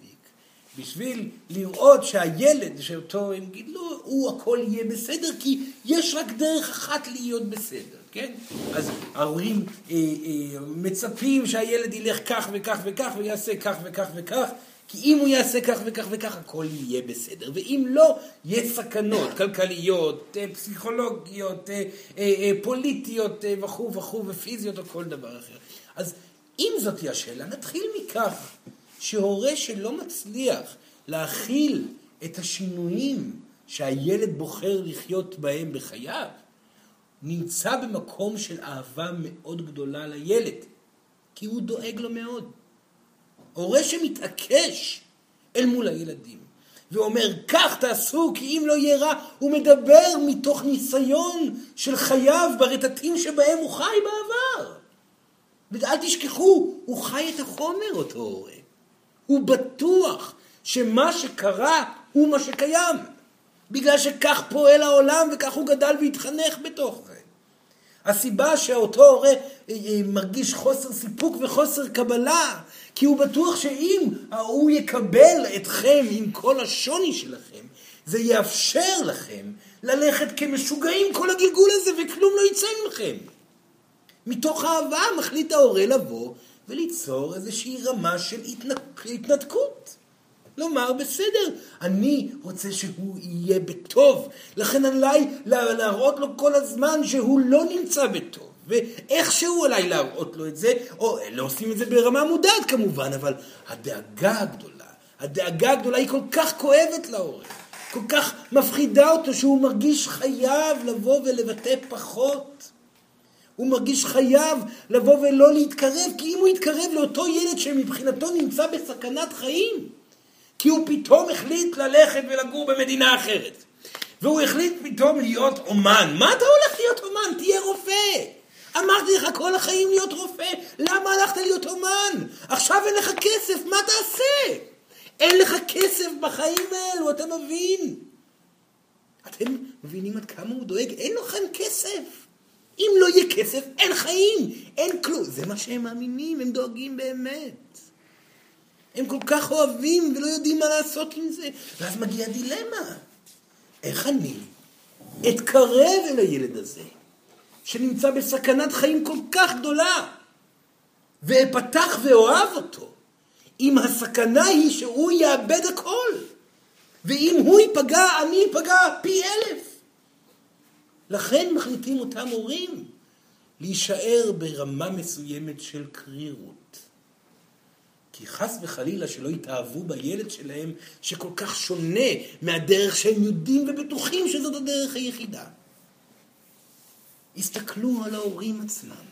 בשביל לראות שהילד שאותו הם גידלו, הוא הכל יהיה בסדר, כי יש רק דרך אחת להיות בסדר, כן? אז ההורים אה, אה, מצפים שהילד ילך כך וכך וכך ויעשה כך וכך וכך, כי אם הוא יעשה כך וכך וכך, הכל יהיה בסדר. ואם לא, יש סכנות כלכליות, אה, פסיכולוגיות, אה, אה, פוליטיות וכו' וכו' ופיזיות או כל דבר אחר. אז אם זאתי השאלה, נתחיל מכך שהורה שלא מצליח להכיל את השינויים שהילד בוחר לחיות בהם בחייו, נמצא במקום של אהבה מאוד גדולה לילד, כי הוא דואג לו מאוד. הורה שמתעקש אל מול הילדים ואומר, כך תעשו, כי אם לא יהיה רע, הוא מדבר מתוך ניסיון של חייו ברטטים שבהם הוא חי בעבר. ואל תשכחו, הוא חי את החומר, אותו הורה. הוא בטוח שמה שקרה הוא מה שקיים. בגלל שכך פועל העולם וכך הוא גדל והתחנך בתוך זה. הסיבה שאותו הורה אה, אה, מרגיש חוסר סיפוק וחוסר קבלה, כי הוא בטוח שאם הוא יקבל אתכם עם כל השוני שלכם, זה יאפשר לכם ללכת כמשוגעים כל הגלגול הזה וכלום לא יצא מכם. מתוך אהבה מחליט ההורה לבוא וליצור איזושהי רמה של התנק... התנתקות. לומר, בסדר, אני רוצה שהוא יהיה בטוב, לכן עליי להראות לו כל הזמן שהוא לא נמצא בטוב. ואיכשהו עליי להראות לו את זה, או לא עושים את זה ברמה מודעת כמובן, אבל הדאגה הגדולה, הדאגה הגדולה היא כל כך כואבת להורה, כל כך מפחידה אותו שהוא מרגיש חייב לבוא ולבטא פחות. הוא מרגיש חייב לבוא ולא להתקרב, כי אם הוא יתקרב לאותו ילד שמבחינתו נמצא בסכנת חיים, כי הוא פתאום החליט ללכת ולגור במדינה אחרת, והוא החליט פתאום להיות אומן, מה אתה הולך להיות אומן? תהיה רופא. אמרתי לך כל החיים להיות רופא, למה הלכת להיות אומן? עכשיו אין לך כסף, מה תעשה? אין לך כסף בחיים האלו, אתה מבין? אתם מבינים עד כמה הוא דואג? אין לכם כסף. אם לא יהיה כסף, אין חיים, אין כלום. זה מה שהם מאמינים, הם דואגים באמת. הם כל כך אוהבים ולא יודעים מה לעשות עם זה. ואז מגיעה דילמה. איך אני אתקרב אל הילד הזה, שנמצא בסכנת חיים כל כך גדולה, ואפתח ואוהב אותו, אם הסכנה היא שהוא יאבד הכל, ואם הוא ייפגע, אני אפגע פי אלף. לכן מחליטים אותם הורים להישאר ברמה מסוימת של קרירות. כי חס וחלילה שלא יתאהבו בילד שלהם שכל כך שונה מהדרך שהם יודעים ובטוחים שזאת הדרך היחידה. הסתכלו על ההורים עצמם.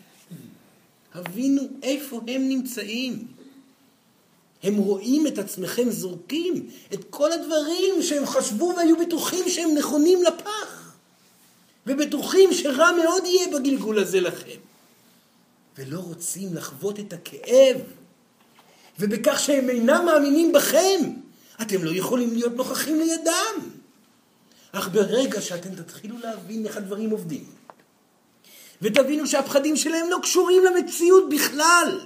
הבינו איפה הם נמצאים. הם רואים את עצמכם זורקים את כל הדברים שהם חשבו והיו בטוחים שהם נכונים לפח. ובטוחים שרע מאוד יהיה בגלגול הזה לכם. ולא רוצים לחוות את הכאב ובכך שהם אינם מאמינים בכם, אתם לא יכולים להיות נוכחים לידם. אך ברגע שאתם תתחילו להבין איך הדברים עובדים, ותבינו שהפחדים שלהם לא קשורים למציאות בכלל,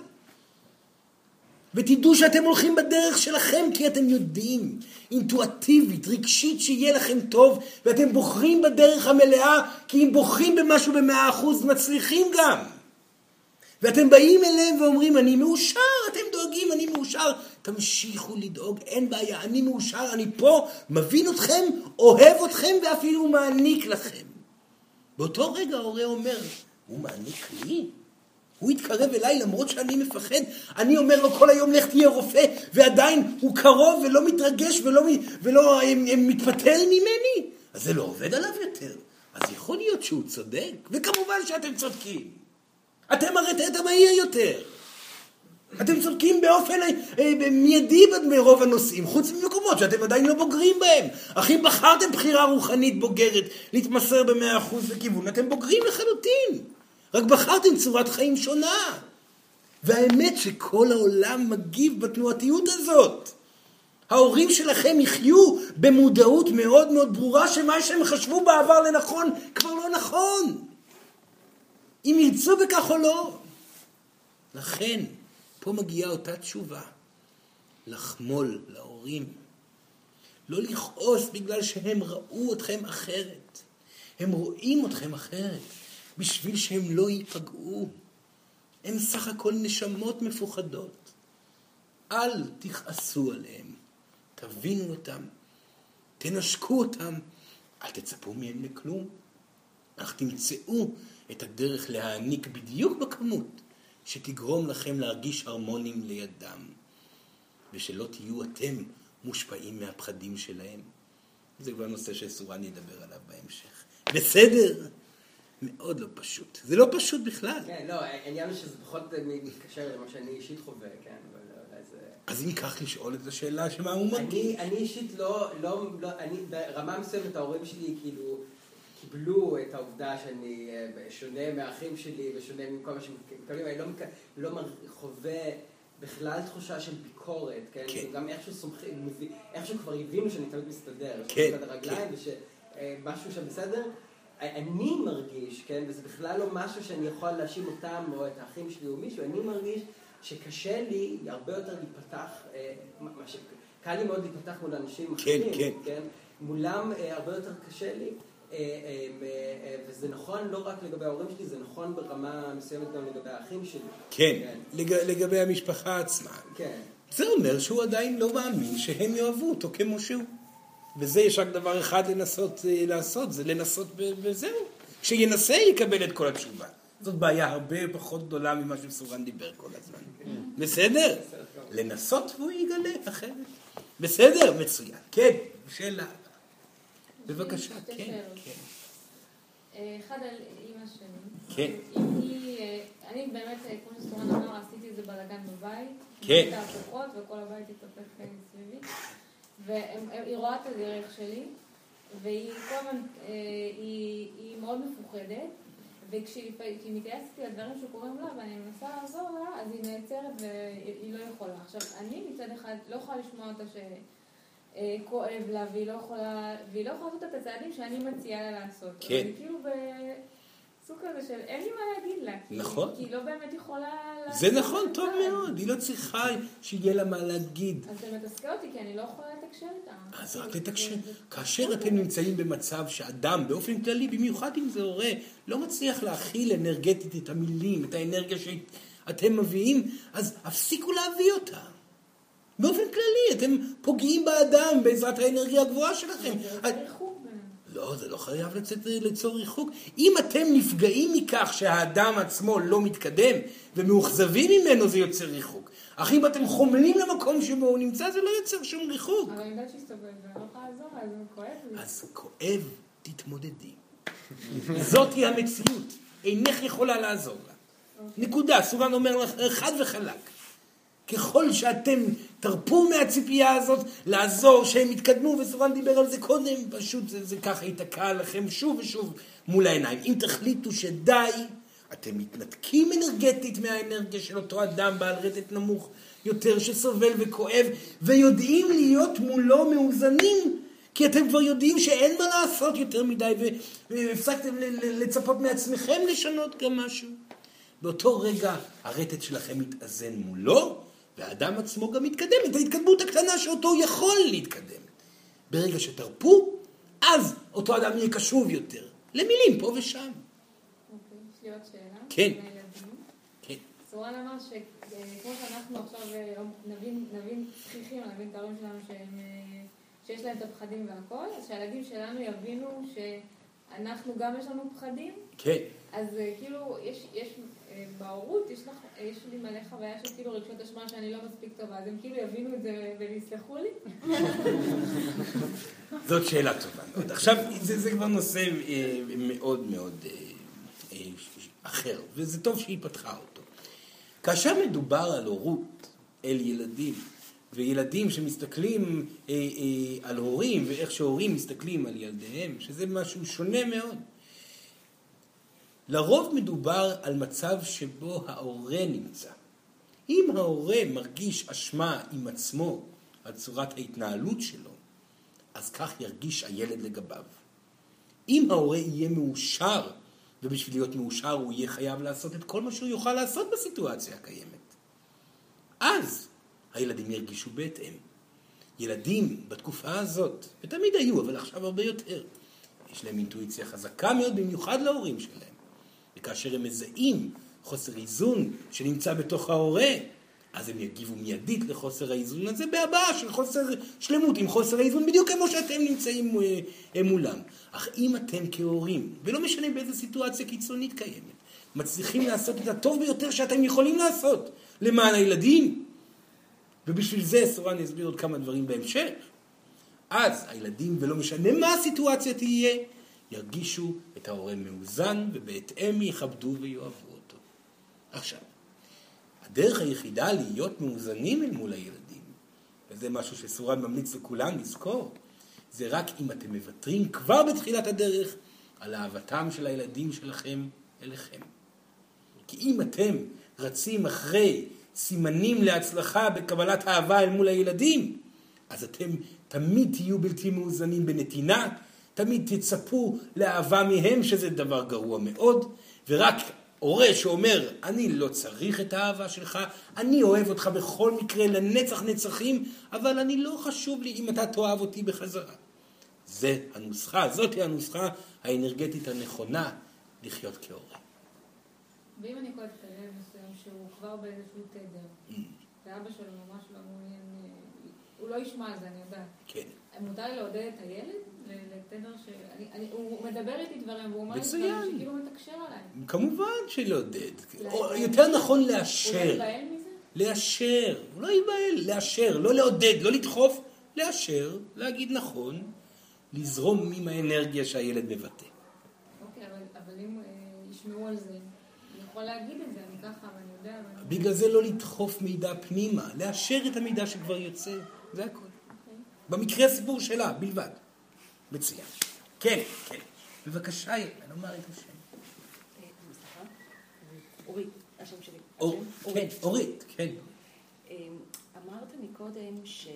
ותדעו שאתם הולכים בדרך שלכם כי אתם יודעים, אינטואטיבית, רגשית, שיהיה לכם טוב, ואתם בוחרים בדרך המלאה, כי אם בוחרים במשהו במאה אחוז, מצליחים גם. ואתם באים אליהם ואומרים, אני מאושר, אתם דואגים, אני מאושר. תמשיכו לדאוג, אין בעיה, אני מאושר, אני פה, מבין אתכם, אוהב אתכם ואפילו מעניק לכם. באותו רגע ההורה אומר, הוא מעניק לי? הוא התקרב אליי למרות שאני מפחד. אני אומר לו כל היום לך תהיה רופא, ועדיין הוא קרוב ולא מתרגש ולא, ולא הם, הם מתפתל ממני. אז זה לא עובד עליו יותר. אז יכול להיות שהוא צודק, וכמובן שאתם צודקים. אתם הרי תדר מהיר יותר. אתם צודקים באופן אה, מיידי ברוב הנושאים, חוץ ממקומות שאתם עדיין לא בוגרים בהם. אך אם בחרתם בחירה רוחנית בוגרת להתמסר במאה אחוז לכיוון, אתם בוגרים לחלוטין. רק בחרתם צורת חיים שונה. והאמת שכל העולם מגיב בתנועתיות הזאת. ההורים שלכם יחיו במודעות מאוד מאוד ברורה שמה שהם חשבו בעבר לנכון כבר לא נכון. אם ירצו בכך או לא. לכן, פה מגיעה אותה תשובה. לחמול להורים. לא לכעוס בגלל שהם ראו אתכם אחרת. הם רואים אתכם אחרת. בשביל שהם לא ייפגעו. הם סך הכל נשמות מפוחדות. אל תכעסו עליהם, תבינו אותם, תנשקו אותם, אל תצפו מהם לכלום, אך תמצאו את הדרך להעניק בדיוק בכמות שתגרום לכם להרגיש הרמונים לידם, ושלא תהיו אתם מושפעים מהפחדים שלהם. זה כבר נושא שסורן ידבר עליו בהמשך. בסדר? מאוד לא פשוט. זה לא פשוט בכלל. כן, לא, העניין הוא שזה פחות מתקשר למה שאני אישית חווה, כן, אבל אולי זה... אז אם כך לשאול את השאלה שמה הוא מרגיש. אני אישית לא, לא, לא, אני ברמה מסוימת ההורים שלי כאילו קיבלו את העובדה שאני אה, שונה מהאחים שלי ושונה מכל מה שמקבלים, אני לא, לא חווה בכלל תחושה של ביקורת, כן? כן. גם איכשהו סומכים, איכשהו כבר הבינו שאני תמיד מסתדר. כן, כן. ושמשהו שם בסדר. אני מרגיש, כן, וזה בכלל לא משהו שאני יכול להאשים אותם או את האחים שלי או מישהו, אני מרגיש שקשה לי הרבה יותר להיפתח, אה, קל לי מאוד להיפתח מול אנשים כן, אחרים, כן, כן. מולם אה, הרבה יותר קשה לי. אה, וזה נכון לא רק לגבי ההורים שלי, זה נכון ברמה מסוימת גם לגבי האחים שלי. כן, כן. לג, לגבי המשפחה עצמה. כן. זה אומר שהוא עדיין לא מאמין שהם יאהבו אותו כמו שהוא. וזה יש רק דבר אחד לנסות אה, לעשות, זה לנסות וזהו. כשינסה יקבל את כל התשובה. זאת בעיה הרבה פחות גדולה ממה שסורן דיבר כל הזמן. בסדר? לנסות והוא יגלה אחרת. בסדר? מצוין. כן, שאלה. בבקשה, כן, כן. אה, אחד על אימא שלי. כן. אה, אני באמת, כמו שסורן אמר, עשיתי את זה בלאגן בבית. כן. וכל הבית התהפך סביבי. והיא רואה את הדרך שלי, והיא כל הזמן, אה, היא, היא מאוד מפוחדת, וכשהיא מתייעצת לי על דברים שקורים לה ואני מנסה לעזור לה, אז היא נעצרת והיא לא יכולה. עכשיו, אני מצד אחד לא יכולה לשמוע אותה שכואב לה, והיא לא יכולה, והיא לא יכולה לעשות את הצעדים שאני מציעה לה לעשות. כן. אני כאילו ב... סוג כזה של אין לי מה להגיד לה. נכון. כי היא לא באמת יכולה... זה נכון, טוב מאוד. היא לא צריכה שיהיה לה מה להגיד. אז זה מתסכל אותי, כי אני לא יכולה לתקשר איתה. אז רק לתקשר. כאשר אתם נמצאים במצב שאדם, באופן כללי, במיוחד אם זה הורה, לא מצליח להכיל אנרגטית את המילים, את האנרגיה שאתם מביאים, אז הפסיקו להביא אותה. באופן כללי, אתם פוגעים באדם בעזרת האנרגיה הגבוהה שלכם. לא, זה לא חייב לצאת, ליצור ריחוק. אם אתם נפגעים מכך שהאדם עצמו לא מתקדם ומאוכזבים ממנו, זה יוצר ריחוק. אך אם אתם חומלים למקום שבו הוא נמצא, זה לא יוצר שום ריחוק. אבל אני יודעת שהסתובב ואני לא יכולה לעזור, אז כואב. אז כואב, תתמודדי. זאתי המציאות. אינך יכולה לעזור לה. אוקיי. נקודה. סורן אומר לך חד וחלק. ככל שאתם תרפו מהציפייה הזאת לעזור שהם יתקדמו, וסורן דיבר על זה קודם, פשוט זה, זה ככה ייתקע לכם שוב ושוב מול העיניים. אם תחליטו שדי, אתם מתנתקים אנרגטית מהאנרגיה של אותו אדם בעל רטט נמוך, יותר שסובל וכואב, ויודעים להיות מולו מאוזנים, כי אתם כבר יודעים שאין מה לעשות יותר מדי, והפסקתם לצפות מעצמכם לשנות גם משהו. באותו רגע הרטט שלכם מתאזן מולו, והאדם עצמו גם מתקדם את ההתקדמות הקטנה שאותו יכול להתקדם. ברגע שתרפו, אז אותו אדם יהיה קשוב יותר, למילים פה ושם. אוקיי, יש לי עוד שאלה. כן. כן. סורן אמר שכמו שאנחנו עכשיו אה, נבין, נבין צחיחים, נבין את ההורים שלנו שהם, אה, שיש להם את הפחדים והכל, אז שהילדים שלנו יבינו שאנחנו גם יש לנו פחדים. כן. אז אה, כאילו, יש, יש בהורות, יש, לך, יש לי מלא חוויה של כאילו רגשות אשמה שאני לא מספיק טובה, אז הם כאילו יבינו את זה ויסלחו לי? זאת שאלה טובה מאוד. עכשיו, זה, זה כבר נושא מאוד מאוד אחר, וזה טוב שהיא פתחה אותו. כאשר מדובר על הורות אל ילדים, וילדים שמסתכלים אה, אה, על הורים, ואיך שהורים מסתכלים על ילדיהם, שזה משהו שונה מאוד. לרוב מדובר על מצב שבו ההורה נמצא. אם ההורה מרגיש אשמה עם עצמו על צורת ההתנהלות שלו, אז כך ירגיש הילד לגביו. אם ההורה יהיה מאושר ובשביל להיות מאושר הוא יהיה חייב לעשות את כל מה שהוא יוכל לעשות בסיטואציה הקיימת. אז הילדים ירגישו בהתאם. ילדים בתקופה הזאת, ותמיד היו, אבל עכשיו הרבה יותר, יש להם אינטואיציה חזקה מאוד, במיוחד להורים שלהם. וכאשר הם מזהים חוסר איזון שנמצא בתוך ההורה, אז הם יגיבו מיידית לחוסר האיזון הזה בהבעה של חוסר שלמות עם חוסר האיזון, בדיוק כמו שאתם נמצאים אה, מולם. אך אם אתם כהורים, ולא משנה באיזה סיטואציה קיצונית קיימת, מצליחים לעשות את הטוב ביותר שאתם יכולים לעשות למען הילדים, ובשביל זה סורן יסביר עוד כמה דברים בהמשך, אז הילדים, ולא משנה מה הסיטואציה תהיה, ירגישו את ההורה מאוזן, ובהתאם יכבדו ויאהבו אותו. עכשיו, הדרך היחידה להיות מאוזנים אל מול הילדים, וזה משהו שסורן ממליץ לכולם לזכור, זה רק אם אתם מוותרים כבר בתחילת הדרך על אהבתם של הילדים שלכם אליכם. כי אם אתם רצים אחרי סימנים להצלחה בקבלת אהבה אל מול הילדים, אז אתם תמיד תהיו בלתי מאוזנים בנתינה, תמיד תצפו לאהבה מהם, שזה דבר גרוע מאוד, ורק הורה שאומר, אני לא צריך את האהבה שלך, אני אוהב אותך בכל מקרה לנצח נצחים, אבל אני לא חשוב לי אם אתה תאהב אותי בחזרה. זה הנוסחה, זאת היא הנוסחה האנרגטית הנכונה לחיות כהורה. ואם אני קוראת את הילד מסוים שהוא כבר באיזשהו תדר, mm. ואבא שלו ממש לא מעוניין, אה, הוא לא ישמע על זה, אני יודעת. כן. מותר לעודד את הילד לתדר ש... אני, הוא מדבר איתי דברים, והוא אומר לי דברים שכאילו מתקשר עליי. כמובן שלעודד. יותר נכון לאשר. הוא לא ייבהל מזה? לאשר. הוא לא ייבהל, לאשר. לא לעודד, לא לדחוף, לאשר, להגיד נכון, לזרום עם האנרגיה שהילד מבטא. אוקיי, אבל, אם אה, ישמעו על זה, אני יכול להגיד את זה, אני ככה, ואני יודע... בגלל זה לא לדחוף מידע פנימה, לאשר את המידע שכבר יוצא, זה הכול. אוקיי. במקרה הסיפור שלה, בלבד. מצוין. כן, כן. בבקשה, לומר את השם. אורית, השם שלי. כן, אורית, כן. אמ, אמרת מקודם ש...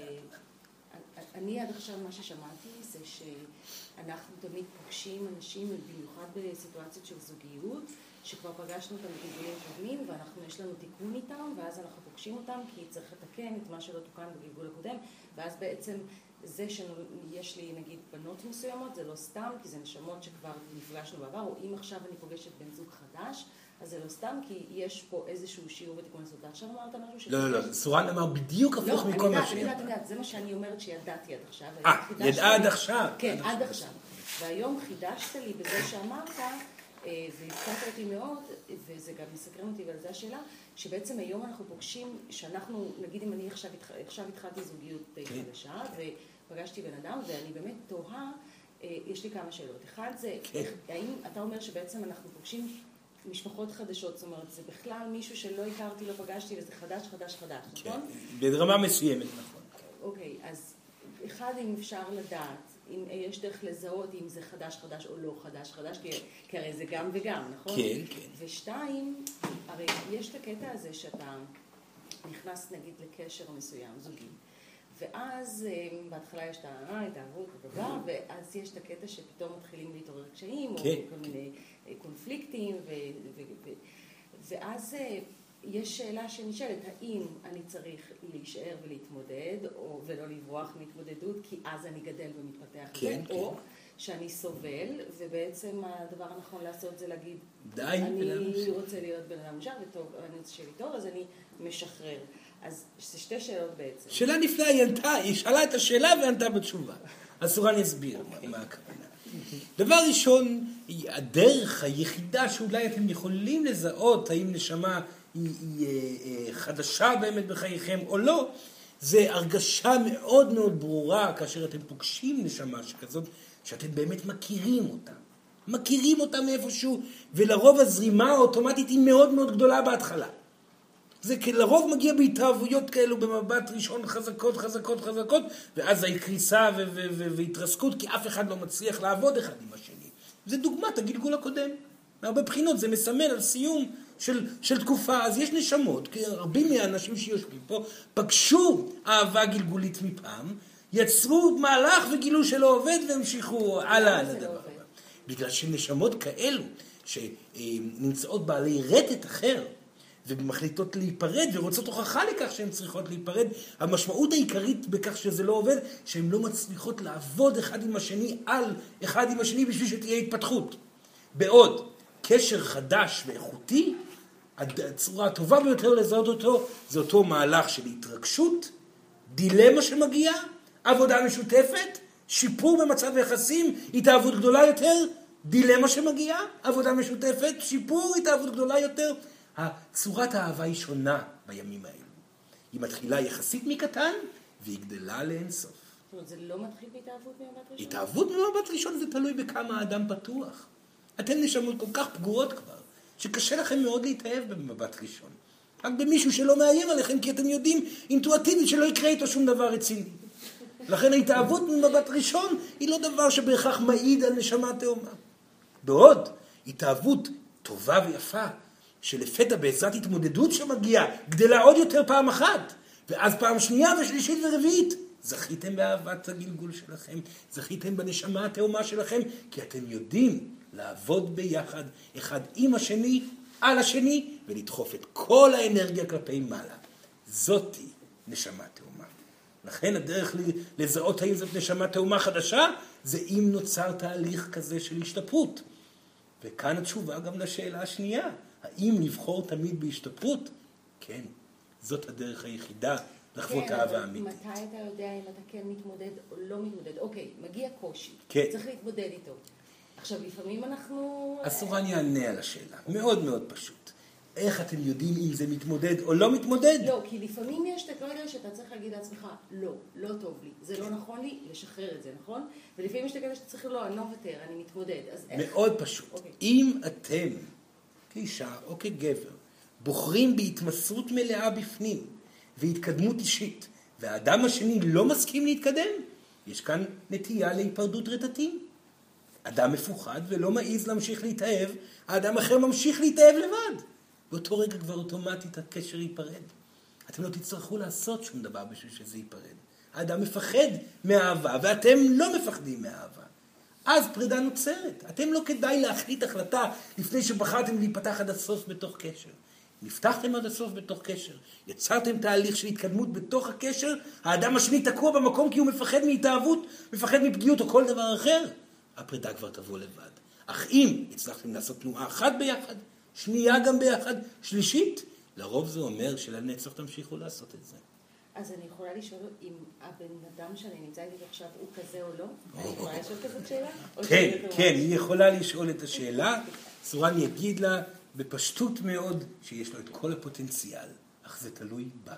אני עד עכשיו מה ששמעתי זה שאנחנו תמיד פוגשים אנשים, במיוחד בסיטואציות של זוגיות, שכבר פגשנו אותם בגלגולים קודמים ואנחנו, יש לנו תיקון איתם ואז אנחנו פוגשים אותם כי צריך לתקן את מה שלא תוקן בגלגול הקודם ואז בעצם זה שיש לי נגיד בנות מסוימות זה לא סתם כי זה נשמות שכבר נפגשנו בעבר או אם עכשיו אני פוגשת בן זוג חדש אז זה לא סתם, כי יש פה איזשהו שיעור בתיקון הסודה. עכשיו אמרת משהו לא, לא, לא, סורן אמר בדיוק הפוך מכל מה שהיא אמרה. אני יודעת, אני יודעת, זה מה שאני אומרת שידעתי עד עכשיו. אה, ידעה עד עכשיו. כן, עד עכשיו. והיום חידשת לי בזה שאמרת, אה, והזכרת אותי מאוד, וזה גם מסקרן אותי, ועל זה השאלה, שבעצם היום אנחנו פוגשים, שאנחנו, נגיד אם אני עכשיו, התחלתי זוגיות די כן. חדשה, ופגשתי בן אדם, ואני באמת תוהה, אה, יש לי כמה שאלות. אחד זה, כן. האם אתה אומר שבעצם אנחנו פוגשים משפחות חדשות, זאת אומרת, זה בכלל מישהו שלא הכרתי, לא פגשתי, וזה חדש, חדש, חדש, כן, נכון? ברמה מסוימת, נכון. אוקיי, אז אחד, אם אפשר לדעת, אם יש דרך לזהות אם זה חדש חדש או לא חדש חדש, כי, כי הרי זה גם וגם, נכון? כן, כן. ושתיים, הרי יש את הקטע הזה שאתה, נכנס נגיד לקשר מסוים, זוגי. ואז אה, בהתחלה יש את ההתאהבות, ואז יש את הקטע שפתאום מתחילים להתעורר קשיים, או כן. כל מיני אה, קונפליקטים, ואז יש שאלה שנשאלת, האם אני צריך להישאר ולהתמודד, או, ולא לברוח מהתמודדות, כי אז אני גדל ומתפתח, כן, כן. או שאני סובל, ובעצם הדבר הנכון לעשות זה להגיד, די, אני רוצה להיות בן אדם מושר, וטוב, אני רוצה שיהיה לי טוב, אז אני משחרר. אז זה שתי שאלות בעצם. שאלה נפלאה, היא ענתה, היא שאלה את השאלה וענתה בתשובה. אז סורן יסביר מה הכוונה. דבר ראשון, הדרך היחידה שאולי אתם יכולים לזהות האם נשמה היא, היא היא אה, חדשה באמת בחייכם או לא, זה הרגשה מאוד מאוד ברורה כאשר אתם פוגשים נשמה שכזאת, שאתם באמת מכירים אותה. מכירים אותה מאיפשהו, ולרוב הזרימה האוטומטית היא מאוד מאוד גדולה בהתחלה. זה לרוב מגיע בהתאהבויות כאלו במבט ראשון חזקות, חזקות, חזקות, ואז קריסה והתרסקות, כי אף אחד לא מצליח לעבוד אחד עם השני. זה דוגמת הגלגול הקודם. מהרבה בחינות זה מסמל על סיום של, של תקופה. אז יש נשמות, כי רבים מהאנשים שיושבים פה פגשו אהבה גלגולית מפעם, יצרו מהלך וגילו שלא עובד והמשיכו הלאה לדבר הבא. בגלל שנשמות כאלו, שנמצאות בעלי רטט אחר, ומחליטות להיפרד ורוצות הוכחה לכך שהן צריכות להיפרד. המשמעות העיקרית בכך שזה לא עובד, שהן לא מצליחות לעבוד אחד עם השני על אחד עם השני בשביל שתהיה התפתחות. בעוד קשר חדש ואיכותי, הצורה הטובה ביותר לזהות אותו זה אותו מהלך של התרגשות, דילמה שמגיעה, עבודה משותפת, שיפור במצב היחסים, התאהבות גדולה יותר, דילמה שמגיעה, עבודה משותפת, שיפור, התאהבות גדולה יותר. צורת האהבה היא שונה בימים האלו. היא מתחילה יחסית מקטן, והיא גדלה לאינסוף. זאת אומרת, זה לא מתחיל בהתאהבות ממבט ראשון? התאהבות ממבט ראשון זה תלוי בכמה האדם פתוח. אתן נשמות כל כך פגועות כבר, שקשה לכם מאוד להתאהב במבט ראשון. רק במישהו שלא מאיים עליכם, כי אתם יודעים אינטואטיבית שלא יקרה איתו שום דבר רציני. לכן ההתאהבות ממבט ראשון היא לא דבר שבהכרח מעיד על נשמה תאומה. בעוד התאהבות טובה ויפה, שלפתע בעזרת התמודדות שמגיעה, גדלה עוד יותר פעם אחת, ואז פעם שנייה ושלישית ורביעית. זכיתם באהבת הגלגול שלכם, זכיתם בנשמה התאומה שלכם, כי אתם יודעים לעבוד ביחד, אחד עם השני, על השני, ולדחוף את כל האנרגיה כלפי מעלה. זאתי נשמה תאומה. לכן הדרך לזהות האם זאת נשמה תאומה חדשה, זה אם נוצר תהליך כזה של השתפרות. וכאן התשובה גם לשאלה השנייה, האם לבחור תמיד בהשתפרות? כן, זאת הדרך היחידה לחוות כן, אהבה אמיתית. מתי אתה יודע אם אתה כן מתמודד או לא מתמודד? אוקיי, מגיע קושי, כן. צריך להתמודד איתו. עכשיו, לפעמים אנחנו... אסורן יענה על השאלה, מאוד מאוד פשוט. איך אתם יודעים אם זה מתמודד או לא מתמודד? לא, כי לפעמים יש את הרגע שאתה צריך להגיד לעצמך, לא, לא טוב לי, זה לא נכון לי, לשחרר את זה, נכון? ולפעמים יש את הרגע שאתה צריך, לא, אני לא מוותר, אני מתמודד, אז איך? מאוד פשוט. אוקיי. אם אתם, כאישה או כגבר, בוחרים בהתמסרות מלאה בפנים והתקדמות אישית, והאדם השני לא מסכים להתקדם, יש כאן נטייה להיפרדות רטטים. אדם מפוחד ולא מעז להמשיך להתאהב, האדם אחר ממשיך להתאהב לבד. באותו רגע כבר אוטומטית הקשר ייפרד. אתם לא תצטרכו לעשות שום דבר בשביל שזה ייפרד. האדם מפחד מאהבה, ואתם לא מפחדים מאהבה. אז פרידה נוצרת. אתם לא כדאי להחליט החלטה לפני שבחרתם להיפתח עד הסוף בתוך קשר. נפתחתם עד הסוף בתוך קשר, יצרתם תהליך של התקדמות בתוך הקשר, האדם השני תקוע במקום כי הוא מפחד מהתאהבות, מפחד מפגיעות או כל דבר אחר. הפרידה כבר תבוא לבד. אך אם הצלחתם לעשות תנועה אחת ביחד, שנייה גם ביחד, שלישית, לרוב זה אומר שלנצח תמשיכו לעשות את זה. אז אני יכולה לשאול אם הבן אדם שאני נמצא איתו עכשיו הוא כזה או לא? אני יכולה לשאול כזאת שאלה? כן, כן, היא יכולה לשאול את השאלה. סורן יגיד לה בפשטות מאוד שיש לו את כל הפוטנציאל, אך זה תלוי בה.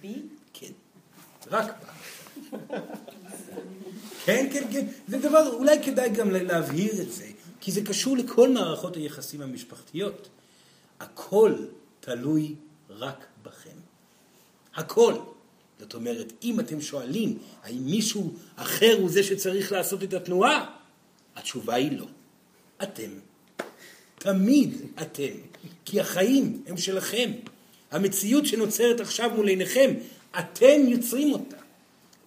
בי? כן, רק בה. כן, כן, כן. זה דבר, אולי כדאי גם להבהיר את זה, כי זה קשור לכל מערכות היחסים המשפחתיות. הכל תלוי רק בכם. הכל. זאת אומרת, אם אתם שואלים האם מישהו אחר הוא זה שצריך לעשות את התנועה, התשובה היא לא. אתם. תמיד אתם. כי החיים הם שלכם. המציאות שנוצרת עכשיו מול עיניכם, אתם יוצרים אותה.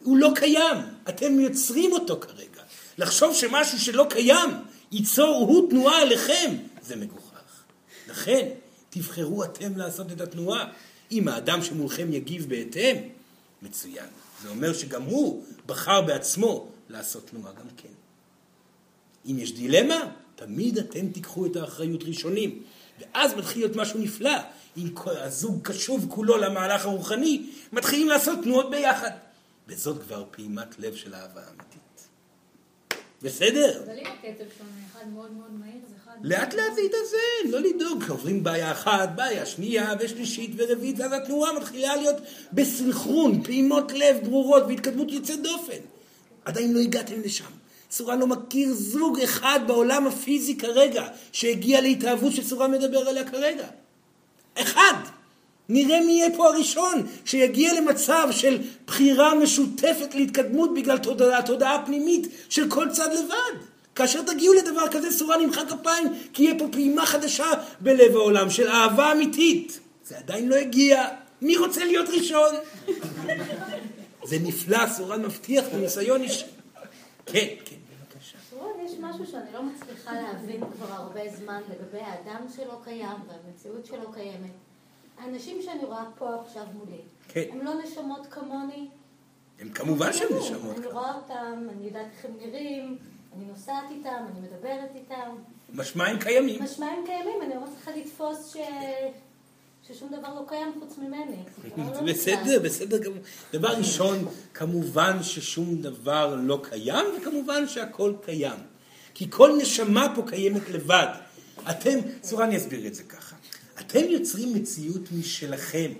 הוא לא קיים, אתם יוצרים אותו כרגע. לחשוב שמשהו שלא קיים ייצור הוא תנועה עליכם, זה מגוחך. לכן, תבחרו אתם לעשות את התנועה. אם האדם שמולכם יגיב בהתאם, מצוין. זה אומר שגם הוא בחר בעצמו לעשות תנועה גם כן. אם יש דילמה, תמיד אתם תיקחו את האחריות ראשונים. ואז מתחיל להיות משהו נפלא. אם הזוג קשוב כולו למהלך הרוחני, מתחילים לעשות תנועות ביחד. וזאת כבר פעימת לב של אהבה אמיתית. בסדר? אבל אם הקצב שונה, אחד מאוד מאוד מהיר, זה. לאט לאט זה יתאזן, לא לדאוג. עוברים בעיה אחת, בעיה שנייה ושלישית ורביעית, ואז התנועה מתחילה להיות בסנכרון, פעימות לב ברורות והתקדמות יוצאת דופן. עדיין לא הגעתם לשם. סורן לא מכיר זוג אחד בעולם הפיזי כרגע שהגיע להתאהבות שסורן מדבר עליה כרגע. אחד. נראה מי יהיה פה הראשון שיגיע למצב של בחירה משותפת להתקדמות בגלל תודעה, תודעה פנימית של כל צד לבד. כאשר תגיעו לדבר כזה, סורן נמחא כפיים, כי יהיה פה פעימה חדשה בלב העולם של אהבה אמיתית. זה עדיין לא הגיע. מי רוצה להיות ראשון? זה נפלא, סורן מבטיח בניסיון אישי. כן, כן. יש משהו שאני לא מצליחה להבין כבר הרבה זמן לגבי האדם שלא קיים והמציאות שלא קיימת. האנשים שאני רואה פה עכשיו מולי, כן. הם לא נשמות כמוני? הם כמובן שהם נשמות. אני רואה אותם, אני יודעת איך הם נראים, אני נוסעת איתם, אני מדברת איתם. משמע הם קיימים. משמע הם קיימים, אני לא מצליחה לתפוס ש... ששום דבר לא קיים חוץ ממני. לא בסדר, בסדר גמור. דבר ראשון, כמובן ששום דבר לא קיים, וכמובן שהכל קיים. כי כל נשמה פה קיימת לבד. אתם, צורה אני אסביר את זה ככה. אתם יוצרים מציאות משלכם.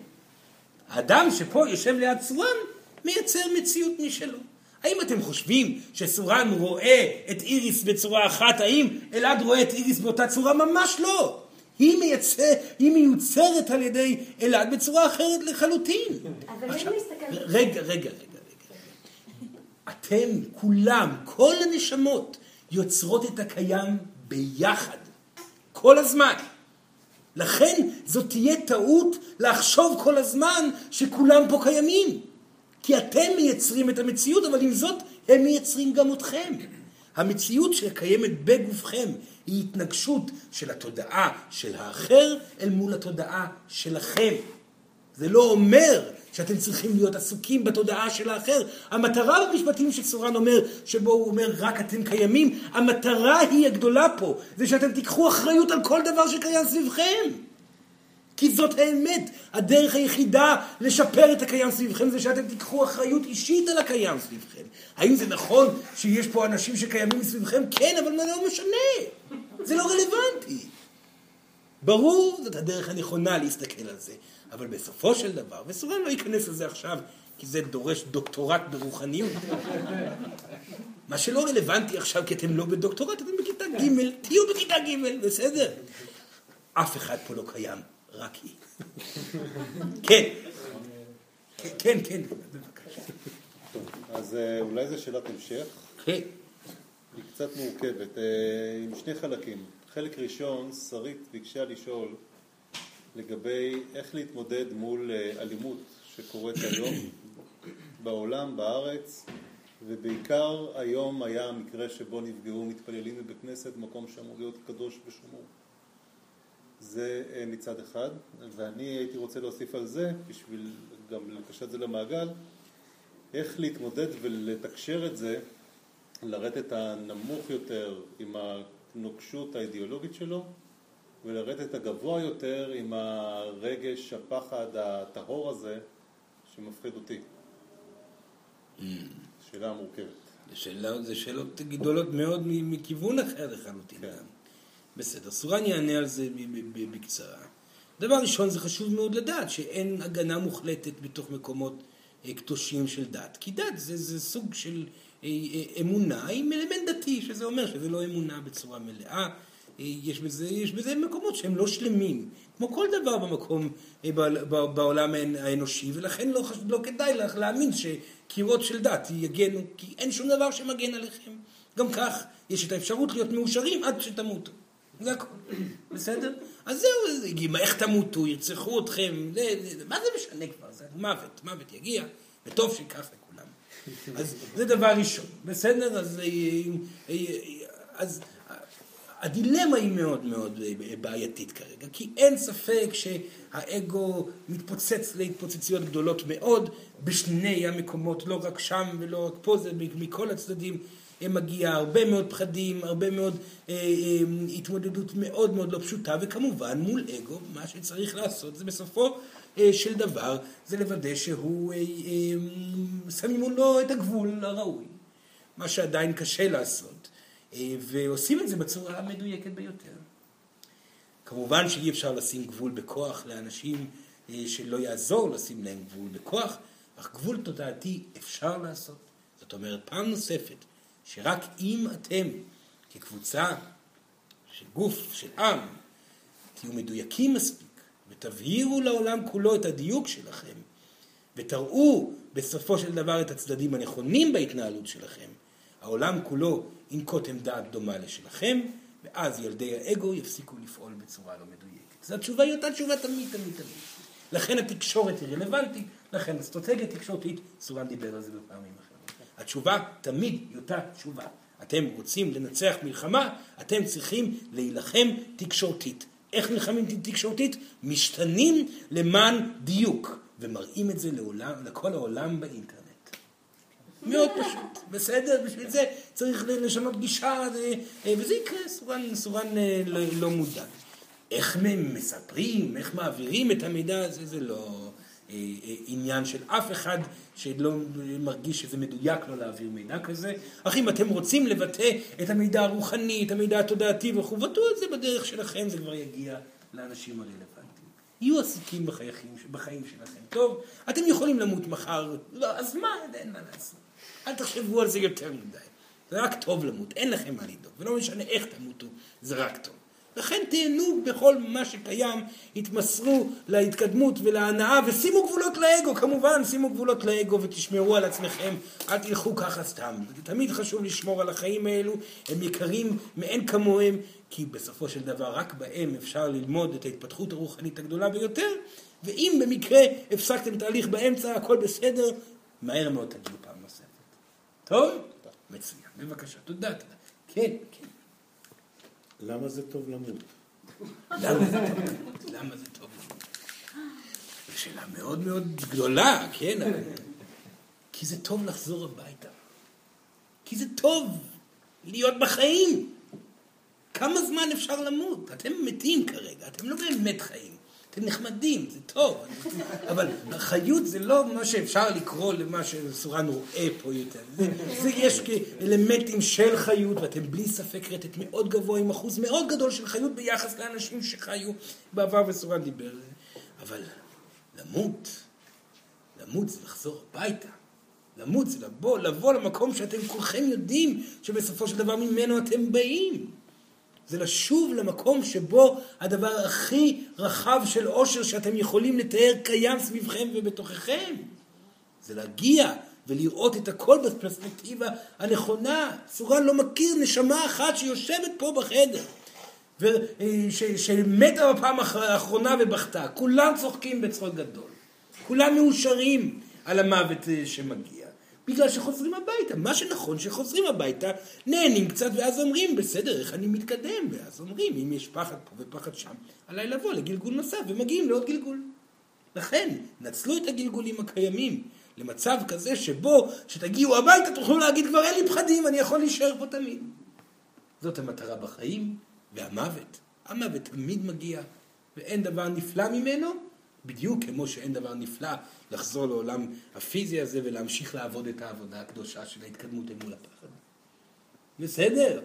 האדם שפה יושב ליד סורן מייצר מציאות משלו. האם אתם חושבים שסורן רואה את איריס בצורה אחת? האם אלעד רואה את איריס באותה צורה? ממש לא. היא, מייצר, היא מיוצרת על ידי אלעד בצורה אחרת לחלוטין. אבל עכשיו, אם נסתכל... רגע, רגע, רגע, רגע. אתם, כולם, כל הנשמות, יוצרות את הקיים ביחד. כל הזמן. לכן זאת תהיה טעות לחשוב כל הזמן שכולם פה קיימים. כי אתם מייצרים את המציאות, אבל עם זאת הם מייצרים גם אתכם. המציאות שקיימת בגופכם היא התנגשות של התודעה של האחר אל מול התודעה שלכם. זה לא אומר שאתם צריכים להיות עסוקים בתודעה של האחר. המטרה במשפטים שסורן אומר, שבו הוא אומר רק אתם קיימים, המטרה היא הגדולה פה, זה שאתם תיקחו אחריות על כל דבר שקיים סביבכם. כי זאת האמת. הדרך היחידה לשפר את הקיים סביבכם זה שאתם תיקחו אחריות אישית על הקיים סביבכם. האם זה נכון שיש פה אנשים שקיימים סביבכם? כן, אבל זה לא משנה. זה לא רלוונטי. ברור, זאת הדרך הנכונה להסתכל על זה. אבל בסופו של דבר, וסורן לא ייכנס לזה עכשיו, כי זה דורש דוקטורט ברוחניות. מה שלא רלוונטי עכשיו, כי אתם לא בדוקטורט, אתם בכיתה ג', תהיו בכיתה ג', בסדר? אף אחד פה לא קיים, רק היא. כן. כן, כן, בבקשה. אז אה, אולי זו שאלת המשך. כן. היא קצת מורכבת, אה, עם שני חלקים. חלק ראשון, שרית ביקשה לשאול לגבי איך להתמודד מול אה, אלימות שקורית היום בעולם, בארץ, ובעיקר היום היה המקרה שבו נפגעו מתפללים בבית כנסת, מקום שאמור להיות קדוש ושמור. זה אה, מצד אחד, ואני הייתי רוצה להוסיף על זה, בשביל גם לקשר את זה למעגל, איך להתמודד ולתקשר את זה, לרדת הנמוך יותר עם הנוקשות האידיאולוגית שלו, ולרדת הגבוה יותר עם הרגש, הפחד הטהור הזה שמפחיד אותי. Mm. שאלה מורכבת. זה שאלות גדולות מאוד מכיוון אחר לחלוטין. כן. בסדר, סורן יענה על זה בקצרה. דבר ראשון, זה חשוב מאוד לדעת שאין הגנה מוחלטת בתוך מקומות אה, קדושים של דת. כי דת זה, זה סוג של אה, אה, אמונה עם אלמנט דתי, שזה אומר שזה לא אמונה בצורה מלאה. יש בזה, יש בזה מקומות שהם לא שלמים, כמו כל דבר במקום, בעולם האנושי, ולכן לא, לא כדאי לך להאמין שקירות של דת יגנו, כי אין שום דבר שמגן עליכם. גם כך יש את האפשרות להיות מאושרים עד שתמותו. בסדר? אז זהו, איך תמותו, ירצחו אתכם, מה זה משנה כבר? זה מוות, מוות יגיע, וטוב שכך לכולם. אז זה דבר ראשון, בסדר? אז, אז הדילמה היא מאוד מאוד בעייתית כרגע, כי אין ספק שהאגו מתפוצץ להתפוצצויות גדולות מאוד בשני המקומות, לא רק שם ולא רק פה, זה מכל הצדדים. מגיע הרבה מאוד פחדים, הרבה מאוד אה, אה, התמודדות מאוד מאוד לא פשוטה, וכמובן מול אגו, מה שצריך לעשות זה בסופו אה, של דבר, זה לוודא שהוא, אה, אה, שמים מולו את הגבול הראוי, מה שעדיין קשה לעשות, אה, ועושים את זה בצורה המדויקת ביותר. כמובן שאי אפשר לשים גבול בכוח לאנשים אה, שלא יעזור לשים להם גבול בכוח, אך גבול תודעתי אפשר לעשות. זאת אומרת, פעם נוספת, שרק אם אתם כקבוצה של גוף, של עם, תהיו מדויקים מספיק ותבהירו לעולם כולו את הדיוק שלכם ותראו בסופו של דבר את הצדדים הנכונים בהתנהלות שלכם, העולם כולו ינקוט עמדה דומה לשלכם ואז ילדי האגו יפסיקו לפעול בצורה לא מדויקת. זו התשובה היא אותה תשובה תמיד תמיד תמיד. לכן התקשורת היא רלוונטית, לכן אסטרטגיה תקשורתית, סורן דיבר על זה בפעמים אחרות. התשובה תמיד היא אותה תשובה. אתם רוצים לנצח מלחמה, אתם צריכים להילחם תקשורתית. איך נלחמים תקשורתית? משתנים למען דיוק, ומראים את זה לעולם, לכל העולם באינטרנט. מאוד פשוט, בסדר? בשביל זה צריך לשנות גישה, אה, וזה יקרה, סורן, סורן אה, לא, לא מודע. איך מספרים, איך מעבירים את המידע הזה, זה לא... אה, אה, עניין של אף אחד שלא מרגיש שזה מדויק לו להעביר מידע כזה, אך אם אתם רוצים לבטא את המידע הרוחני, את המידע התודעתי וכו', בטאו את זה בדרך שלכם, זה כבר יגיע לאנשים הרלוונטיים. יהיו עסוקים בחיים, בחיים שלכם. טוב, אתם יכולים למות מחר, לא, אז מה, אין מה לעשות. אל תחשבו על זה יותר מדי. זה רק טוב למות, אין לכם מה לדאוג, ולא משנה איך תמותו, זה רק טוב. לכן תהנו בכל מה שקיים, התמסרו להתקדמות ולהנאה ושימו גבולות לאגו, כמובן שימו גבולות לאגו ותשמרו על עצמכם, אל תלכו ככה סתם. תמיד חשוב לשמור על החיים האלו, הם יקרים מאין כמוהם, כי בסופו של דבר רק בהם אפשר ללמוד את ההתפתחות הרוחנית הגדולה ביותר, ואם במקרה הפסקתם תהליך באמצע, הכל בסדר, מהר מאוד תגיעו פעם נוספת. טוב? מצוין, בבקשה, תודה, תודה. כן, כן. למה זה טוב למות? למה זה טוב למות? למה זה טוב למות? זו שאלה מאוד מאוד גדולה, כן? כי זה טוב לחזור הביתה. כי זה טוב להיות בחיים. כמה זמן אפשר למות? אתם מתים כרגע, אתם לא באמת חיים. אתם נחמדים, זה טוב, אבל חיות זה לא מה שאפשר לקרוא למה שסורן רואה פה יותר. זה, זה יש כאלמנטים של חיות, ואתם בלי ספק רטט מאוד גבוה עם אחוז מאוד גדול של חיות ביחס לאנשים שחיו בעבר וסורן דיבר. אבל למות, למות זה לחזור הביתה. למות זה לבוא, לבוא למקום שאתם כולכם יודעים שבסופו של דבר ממנו אתם באים. זה לשוב למקום שבו הדבר הכי רחב של עושר שאתם יכולים לתאר קיים סביבכם ובתוככם. זה להגיע ולראות את הכל בפרספקטיבה הנכונה. סורן לא מכיר נשמה אחת שיושבת פה בחדר. שמתה בפעם האחרונה ובכתה. כולם צוחקים בצחוק גדול. כולם מאושרים על המוות אה, שמגיע. בגלל שחוזרים הביתה. מה שנכון שחוזרים הביתה, נהנים קצת ואז אומרים, בסדר, איך אני מתקדם? ואז אומרים, אם יש פחד פה ופחד שם, עליי לבוא לגלגול נוסף, ומגיעים לעוד גלגול. לכן, נצלו את הגלגולים הקיימים למצב כזה שבו, כשתגיעו הביתה תוכלו להגיד, כבר אין לי פחדים, אני יכול להישאר פה תמיד. זאת המטרה בחיים, והמוות. המוות תמיד מגיע, ואין דבר נפלא ממנו, בדיוק כמו שאין דבר נפלא לחזור לעולם הפיזי הזה ולהמשיך לעבוד את העבודה הקדושה של ההתקדמות אל מול הפחד. בסדר?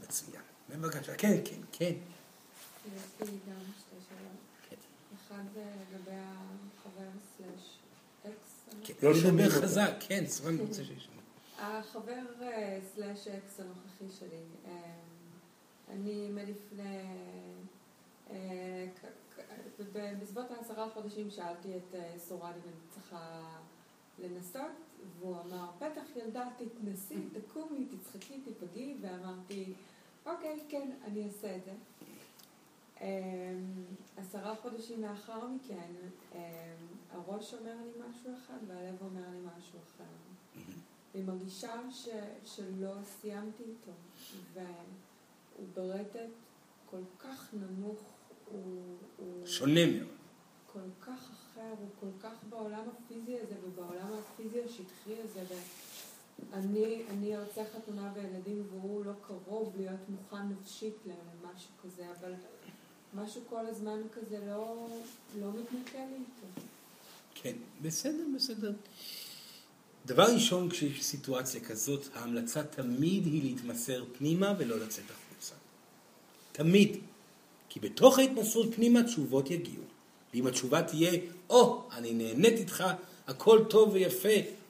מצוין. בבקשה, כן, כן, כן. יש לי גם שתי שאלות. אחד לגבי החבר slash ex. כן, לא לדבר חזק, כן, סבן רוצה שישמע. החבר אה, slash ex הנוכחי שלי, אה, אני מלפני אה, בסביבות העשרה חודשים שאלתי את אה, סורן אם אני צריכה לנסות, והוא אמר, בטח ילדה תתנסי, תקומי, תצחקי, תיפגעי, ואמרתי, אוקיי, כן, אני אעשה את זה. אמ, עשרה חודשים לאחר מכן, אמ, הראש אומר לי משהו אחד והלב אומר לי משהו אחר. אני מרגישה ש, שלא סיימתי איתו, והוא ברטט כל כך נמוך, הוא... שונה מאוד. כל כך אחר, הוא כל כך בעולם הפיזי הזה ובעולם הפיזי השטחי הזה. ואני אני ארצה חתונה וילדים והוא לא קרוב להיות מוכן נפשית למשהו כזה, אבל משהו כל הזמן כזה לא, לא מתנקה לי איתו. כן, בסדר, בסדר. דבר ראשון, כשיש סיטואציה כזאת, ההמלצה תמיד היא להתמסר פנימה ולא לצאת החוצה. תמיד. כי בתוך ההתמסרות פנימה תשובות יגיעו. ואם התשובה תהיה, או, oh, אני נהנית איתך, הכל טוב ויפה,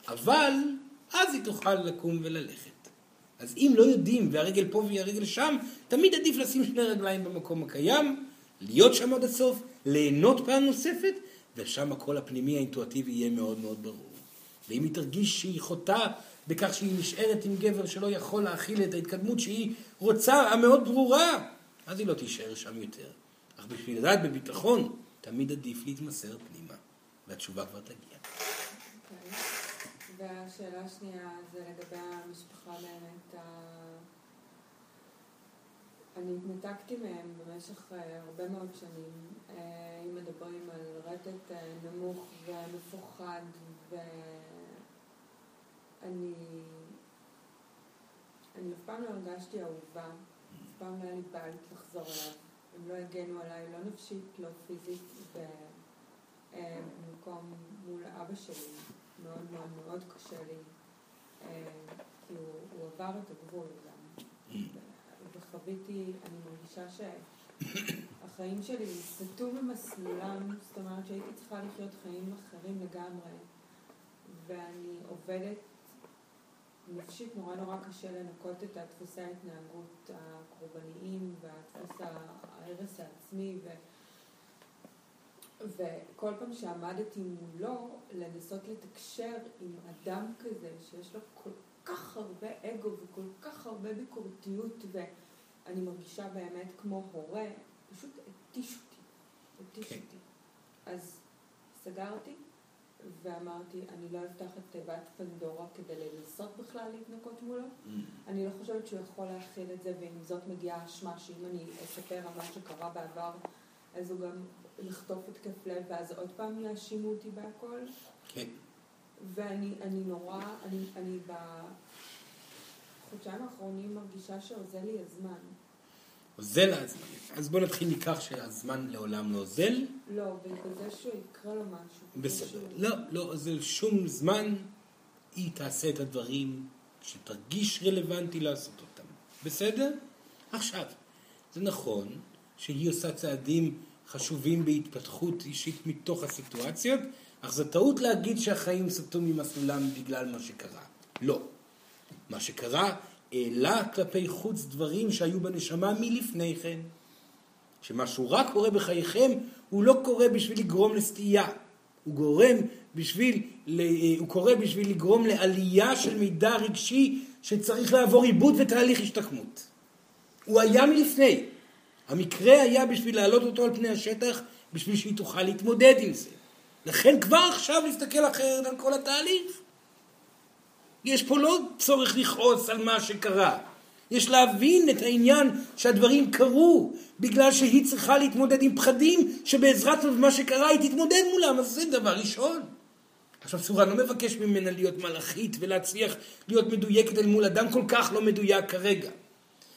אבל אז היא תוכל לקום וללכת. אז אם לא יודעים והרגל פה והרגל שם, תמיד עדיף לשים שני רגליים במקום הקיים, להיות שם עד הסוף, ליהנות פעם נוספת, ושם הקול הפנימי האינטואטיבי יהיה מאוד מאוד ברור. ואם היא תרגיש שהיא חוטאה בכך שהיא נשארת עם גבר שלא יכול להכיל את ההתקדמות שהיא רוצה, המאוד ברורה, אז היא לא תישאר שם יותר. אך בשביל לדעת בביטחון, תמיד עדיף להתמסר פנימה, והתשובה כבר תגיע. והשאלה השנייה זה לגבי המשפחה באמת, אני התנתקתי מהם במשך אה, הרבה מאוד שנים. אה, אם מדברים על רטט אה, נמוך ומפוחד, ואני אני אף פעם לא הרגשתי אהובה, פעם לא היה לי בית לחזור אליו. הם לא הגנו עליי, לא נפשית, לא פיזית, במקום מול אבא שלי. מאוד מאוד מאוד קשה לי, כי הוא, עבר את הגבול גם. וחוויתי, אני מרגישה שהחיים שלי סטו במסלולם, זאת אומרת שהייתי צריכה לחיות חיים אחרים לגמרי, ואני עובדת נפשית נורא נורא קשה לנקות את דפוסי ההתנהגות הקורבניים והדפוס ההרס העצמי ו... וכל פעם שעמדתי מולו, לנסות לתקשר עם אדם כזה שיש לו כל כך הרבה אגו וכל כך הרבה ביקורתיות ואני מרגישה באמת כמו הורה, פשוט התיש אותי, התיש כן. אותי. אז סגרתי ואמרתי, אני לא אפתח את תיבת פנדורה כדי לנסות בכלל להתנקות מולו. Mm. אני לא חושבת שהוא יכול להכיל את זה, ועם זאת מגיעה אשמה שאם אני אספר על מה שקרה בעבר, אז הוא גם לחטוף התקף לב, ואז עוד פעם יאשימו אותי בהכל. כן. ואני אני נורא, אני, אני בחודשיים האחרונים מרגישה שאוזל לי הזמן. אוזל הזמן. אז בוא נתחיל מכך שהזמן לעולם לא אוזל. לא, בזה שהוא יקרה לו משהו. בסדר. לא, לא אוזל שום זמן. היא תעשה את הדברים שתרגיש רלוונטי לעשות אותם. בסדר? עכשיו, זה נכון שהיא עושה צעדים חשובים בהתפתחות אישית מתוך הסיטואציות, אך זו טעות להגיד שהחיים סטו ממסלולם בגלל מה שקרה. לא. מה שקרה העלה כלפי חוץ דברים שהיו בנשמה מלפני כן. שמשהו רק קורה בחייכם, הוא לא קורה בשביל לגרום לסטייה. הוא גורם בשביל, הוא קורה בשביל לגרום לעלייה של מידע רגשי שצריך לעבור עיבוד ותהליך השתקמות. הוא היה מלפני. המקרה היה בשביל להעלות אותו על פני השטח, בשביל שהיא תוכל להתמודד עם זה. לכן כבר עכשיו להסתכל אחרת על כל התהליך. יש פה לא צורך לכעוס על מה שקרה. יש להבין את העניין שהדברים קרו בגלל שהיא צריכה להתמודד עם פחדים שבעזרת מה שקרה היא תתמודד מולם, אז זה דבר ראשון. עכשיו סורה לא מבקש ממנה להיות מלאכית ולהצליח להיות מדויקת אל מול אדם כל כך לא מדויק כרגע.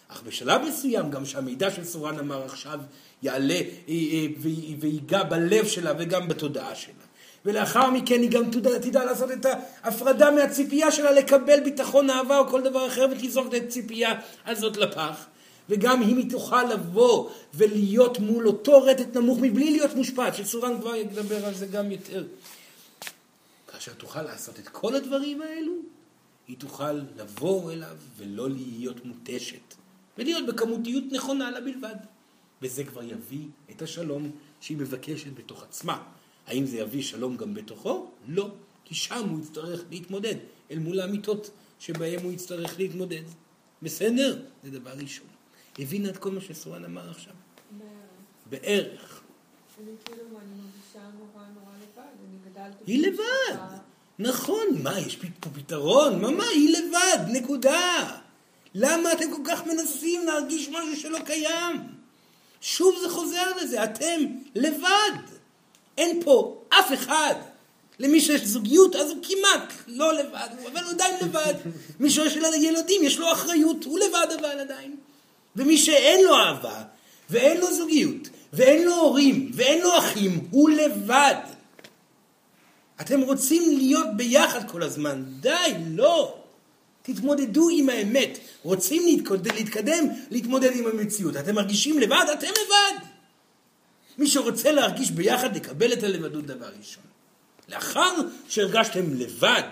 אך בשלב מסוים גם שהמידע של סורן אמר עכשיו יעלה אה, אה, ויגע בלב שלה וגם בתודעה שלה. ולאחר מכן היא גם תדע, תדע לעשות את ההפרדה מהציפייה שלה לקבל ביטחון, אהבה או כל דבר אחר ותזרוק את הציפייה הזאת לפח. וגם אם היא תוכל לבוא ולהיות מול אותו רטט נמוך מבלי להיות מושפעת, שסורן כבר ידבר על זה גם יותר. כאשר תוכל לעשות את כל הדברים האלו, היא תוכל לבוא אליו ולא להיות מותשת. ולהיות בכמותיות נכונה לה בלבד. וזה כבר יביא את השלום שהיא מבקשת בתוך עצמה. האם זה יביא שלום גם בתוכו? לא, כי שם הוא יצטרך להתמודד אל מול האמיתות שבהם הוא יצטרך להתמודד. בסדר? זה דבר ראשון. הבינה את כל מה שסורן אמר עכשיו? בערך. בערך. אני כאילו, אני מרגישה נורא נורא לבד, אני גדלתי... היא לבד. נכון, מה, יש פה פתרון? מה, מה, היא לבד, נקודה. למה אתם כל כך מנסים להרגיש משהו שלא קיים? שוב זה חוזר לזה, אתם לבד. אין פה אף אחד. למי שיש זוגיות, אז הוא כמעט לא לבד, אבל הוא עדיין לבד. מי שיש ילדים, יש לו אחריות, הוא לבד אבל עדיין. ומי שאין לו אהבה, ואין לו זוגיות, ואין לו הורים, ואין לו אחים, הוא לבד. אתם רוצים להיות ביחד כל הזמן. די, לא. תתמודדו עם האמת. רוצים להתקדם, להתמודד עם המציאות. אתם מרגישים לבד? אתם לבד. מי שרוצה להרגיש ביחד, לקבל את הלבדות דבר ראשון. לאחר שהרגשתם לבד,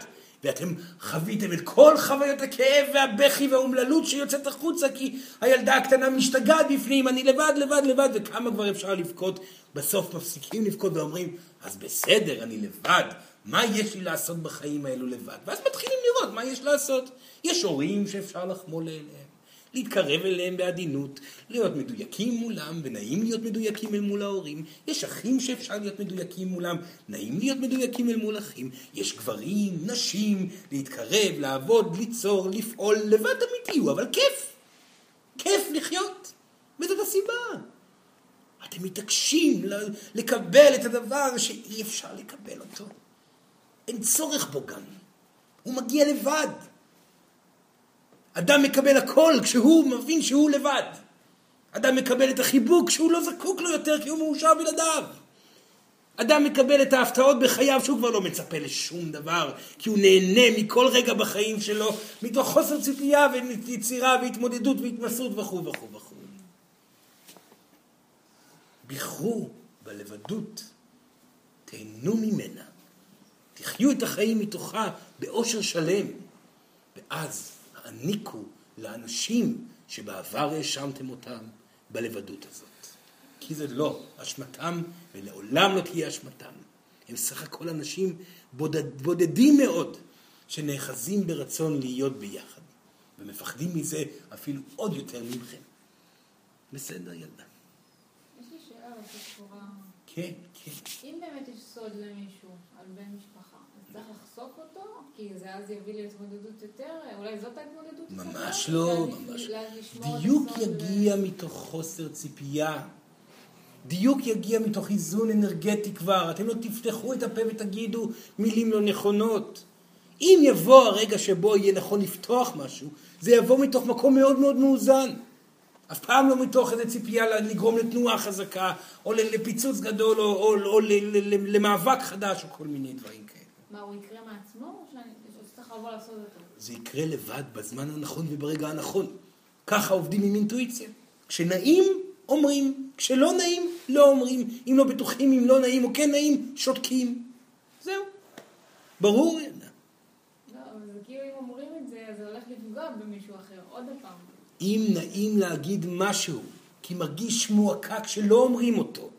ואתם חוויתם את כל חוויות הכאב והבכי והאומללות שיוצאת החוצה כי הילדה הקטנה משתגעת בפנים, אני לבד, לבד, לבד, וכמה כבר אפשר לבכות, בסוף מפסיקים לבכות ואומרים, אז בסדר, אני לבד, מה יש לי לעשות בחיים האלו לבד? ואז מתחילים לראות מה יש לעשות. יש הורים שאפשר לחמול אליהם. להתקרב אליהם בעדינות, להיות מדויקים מולם, ונעים להיות מדויקים אל מול ההורים. יש אחים שאפשר להיות מדויקים מולם, נעים להיות מדויקים אל מול אחים. יש גברים, נשים, להתקרב, לעבוד, ליצור, לפעול, לבד תמיד תהיו, אבל כיף. כיף לחיות. וזאת הסיבה. אתם מתעקשים לקבל את הדבר שאי אפשר לקבל אותו. אין צורך בו גם. הוא מגיע לבד. אדם מקבל הכל כשהוא מבין שהוא לבד. אדם מקבל את החיבוק כשהוא לא זקוק לו יותר כי הוא מאושר בלעדיו. אדם מקבל את ההפתעות בחייו שהוא כבר לא מצפה לשום דבר, כי הוא נהנה מכל רגע בחיים שלו, מתוך חוסר ציפייה ויצירה והתמודדות והתמסרות וכו' וכו' וכו'. בחרו בלבדות, תהנו ממנה, תחיו את החיים מתוכה באושר שלם, ואז העניקו לאנשים שבעבר האשמתם אותם בלבדות הזאת. כי זה לא אשמתם ולעולם לא תהיה אשמתם. הם סך הכל אנשים בודד, בודדים מאוד שנאחזים ברצון להיות ביחד ומפחדים מזה אפילו עוד יותר מכם. בסדר ילדה. יש לי שאלה כן, כן. אם באמת יש סוד למישהו על בן משפחה צריך לחשוף אותו? כי זה אז יביא להתמודדות יותר? אולי זאת ההתמודדות? ממש לא, ממש לא. דיוק יגיע מתוך חוסר ציפייה. דיוק יגיע מתוך איזון אנרגטי כבר. אתם לא תפתחו את הפה ותגידו מילים לא נכונות. אם יבוא הרגע שבו יהיה נכון לפתוח משהו, זה יבוא מתוך מקום מאוד מאוד מאוזן. אף פעם לא מתוך איזו ציפייה לגרום לתנועה חזקה, או לפיצוץ גדול, או, או, או למאבק חדש, או כל מיני דברים כאלה. מה, הוא יקרה מעצמו, או שצריך לבוא לעשות אותו? זה יקרה לבד בזמן הנכון וברגע הנכון. ככה עובדים עם אינטואיציה. כשנעים, אומרים. כשלא נעים, לא אומרים. אם לא בטוחים, אם לא נעים או כן נעים, שותקים. זהו. ברור. לא, אבל זה כאילו אם אומרים את זה, זה הולך לפגוע במישהו אחר. עוד פעם. אם נעים להגיד משהו, כי מרגיש מועקה כשלא אומרים אותו,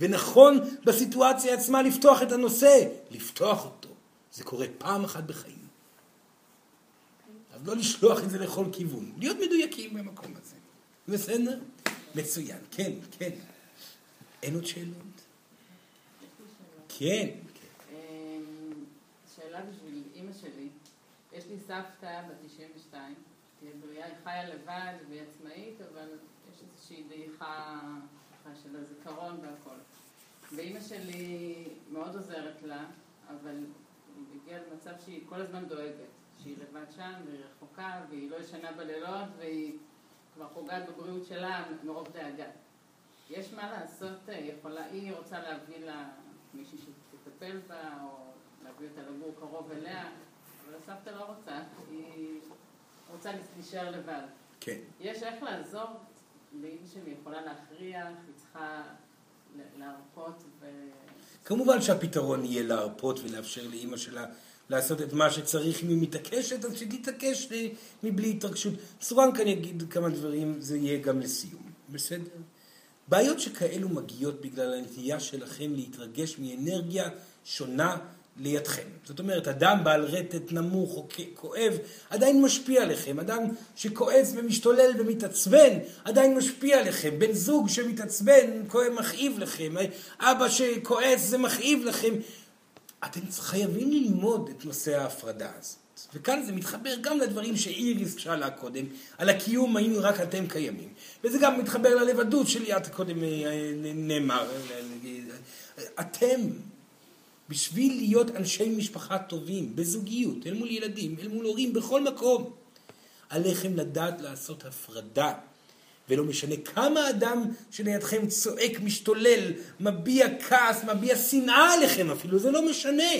ונכון בסיטואציה עצמה לפתוח את הנושא, לפתוח אותו. זה קורה פעם אחת בחיים. אז לא לשלוח את זה לכל כיוון, להיות מדויקים במקום הזה. בסדר? מצוין, כן, כן. אין עוד שאלות? כן. אמ, שאלה בשביל אימא שלי. יש לי סבתא בת 92, היא בריאה, היא חיה לבד והיא עצמאית, אבל יש איזושהי דעיכה של הזיכרון והכל. ואימא שלי מאוד עוזרת לה, אבל היא הגיעה למצב שהיא כל הזמן דואגת, שהיא לבד שם והיא רחוקה והיא לא ישנה בלילות והיא כבר פוגעת בבריאות שלה מרוב דאגה. יש מה לעשות, אה, יכולה, היא רוצה להביא לה מישהי שתטפל בה או להביא אותה לגור קרוב אליה, אבל הסבתא לא רוצה, היא רוצה להישאר לבד. כן. יש איך לעזור לאמא שלי, יכולה להכריח, היא צריכה להרפות ו... כמובן שהפתרון יהיה להרפות ולאפשר לאימא שלה לעשות את מה שצריך, אם היא מתעקשת, אז שתתעקש מבלי התרגשות. סורן כאן יגיד כמה דברים, זה יהיה גם לסיום, בסדר? בעיות שכאלו מגיעות בגלל הנטייה שלכם להתרגש מאנרגיה שונה לידכם. זאת אומרת, אדם בעל רטט נמוך או כואב עדיין משפיע עליכם. אדם שכועס ומשתולל ומתעצבן עדיין משפיע עליכם. בן זוג שמתעצבן, כואב, מכאיב לכם. אבא שכועס זה מכאיב לכם. אתם חייבים ללמוד את נושא ההפרדה הזאת. וכאן זה מתחבר גם לדברים שאיריס שאלה קודם, על הקיום היינו רק אתם קיימים. וזה גם מתחבר ללבדות שליאת קודם אה, נאמר. אתם בשביל להיות אנשי משפחה טובים, בזוגיות, אל מול ילדים, אל מול הורים, בכל מקום. עליכם לדעת לעשות הפרדה. ולא משנה כמה אדם שלידכם צועק, משתולל, מביע כעס, מביע שנאה עליכם אפילו, זה לא משנה.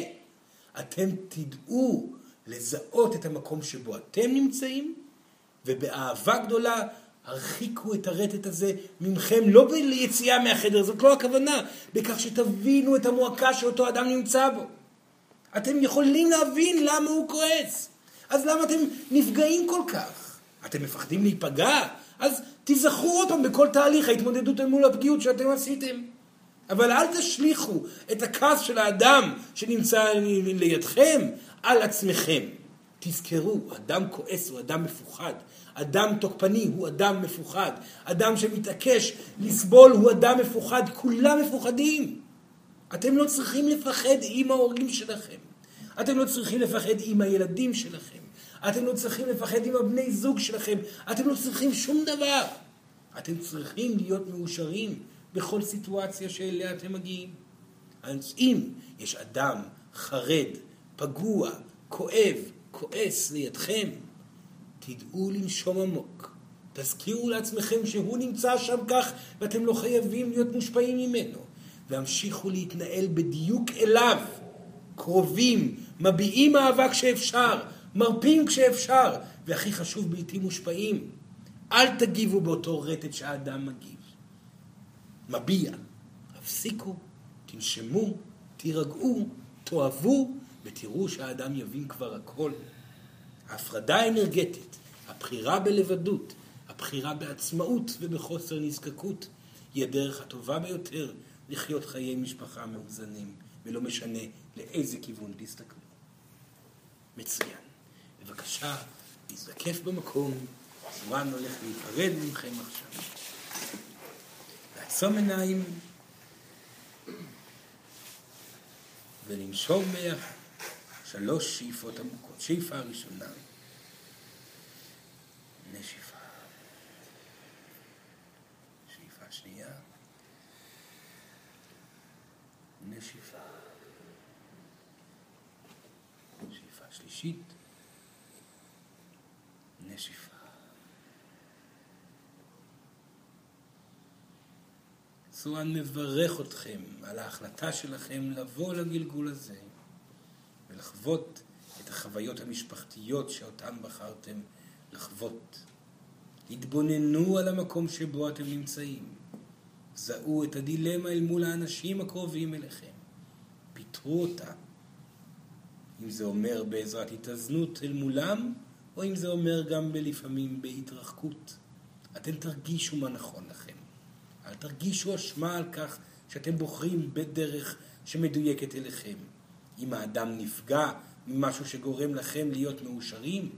אתם תדעו לזהות את המקום שבו אתם נמצאים, ובאהבה גדולה הרחיקו את הרטט הזה ממכם, לא ביציאה מהחדר, זאת לא הכוונה, בכך שתבינו את המועקה שאותו אדם נמצא בו. אתם יכולים להבין למה הוא כועס. אז למה אתם נפגעים כל כך? אתם מפחדים להיפגע? אז תיזכרו עוד פעם בכל תהליך ההתמודדות מול הפגיעות שאתם עשיתם. אבל אל תשליכו את הכעס של האדם שנמצא לידכם על עצמכם. תזכרו, אדם כועס הוא אדם מפוחד. אדם תוקפני הוא אדם מפוחד. אדם שמתעקש לסבול הוא אדם מפוחד. כולם מפוחדים. אתם לא צריכים לפחד עם ההורים שלכם. אתם לא צריכים לפחד עם הילדים שלכם. אתם לא צריכים לפחד עם הבני זוג שלכם. אתם לא צריכים שום דבר. אתם צריכים להיות מאושרים בכל סיטואציה שאליה אתם מגיעים. אז אם יש אדם חרד, פגוע, כואב, כועס לידכם, תדעו לנשום עמוק. תזכירו לעצמכם שהוא נמצא שם כך ואתם לא חייבים להיות מושפעים ממנו. והמשיכו להתנהל בדיוק אליו. קרובים, מביעים אהבה כשאפשר, מרפים כשאפשר, והכי חשוב, בלתי מושפעים. אל תגיבו באותו רטט שהאדם מגיב. מביע. הפסיקו, תנשמו, תירגעו, תאהבו, ותראו שהאדם יבין כבר הכל. ההפרדה האנרגטית, הבחירה בלבדות, הבחירה בעצמאות ובחוסר נזקקות, היא הדרך הטובה ביותר לחיות חיי משפחה מאוזנים, ולא משנה לאיזה כיוון תסתכלו. מצוין. בבקשה, להזדקף במקום, זמן הולך להיפרד מכם עכשיו. לעצום עיניים ולנשום ביחד. שלוש שאיפות עמוקות. שאיפה ראשונה, נשיפה. שאיפה שנייה, נשיפה. שאיפה שלישית, נשיפה. צורן מברך אתכם על ההחלטה שלכם לבוא לגלגול הזה. ולחוות את החוויות המשפחתיות שאותן בחרתם לחוות. התבוננו על המקום שבו אתם נמצאים. זהו את הדילמה אל מול האנשים הקרובים אליכם. פיתרו אותה. אם זה אומר בעזרת התאזנות אל מולם, או אם זה אומר גם לפעמים בהתרחקות. אתם תרגישו מה נכון לכם. אל תרגישו אשמה על כך שאתם בוחרים בדרך שמדויקת אליכם. אם האדם נפגע ממשהו שגורם לכם להיות מאושרים,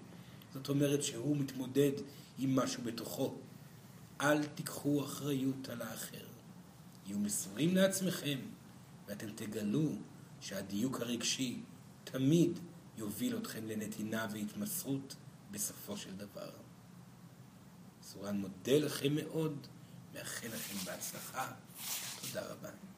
זאת אומרת שהוא מתמודד עם משהו בתוכו. אל תיקחו אחריות על האחר. יהיו מסורים לעצמכם, ואתם תגלו שהדיוק הרגשי תמיד יוביל אתכם לנתינה והתמסרות בסופו של דבר. סורן מודה לכם מאוד, מאחל לכם בהצלחה. תודה רבה.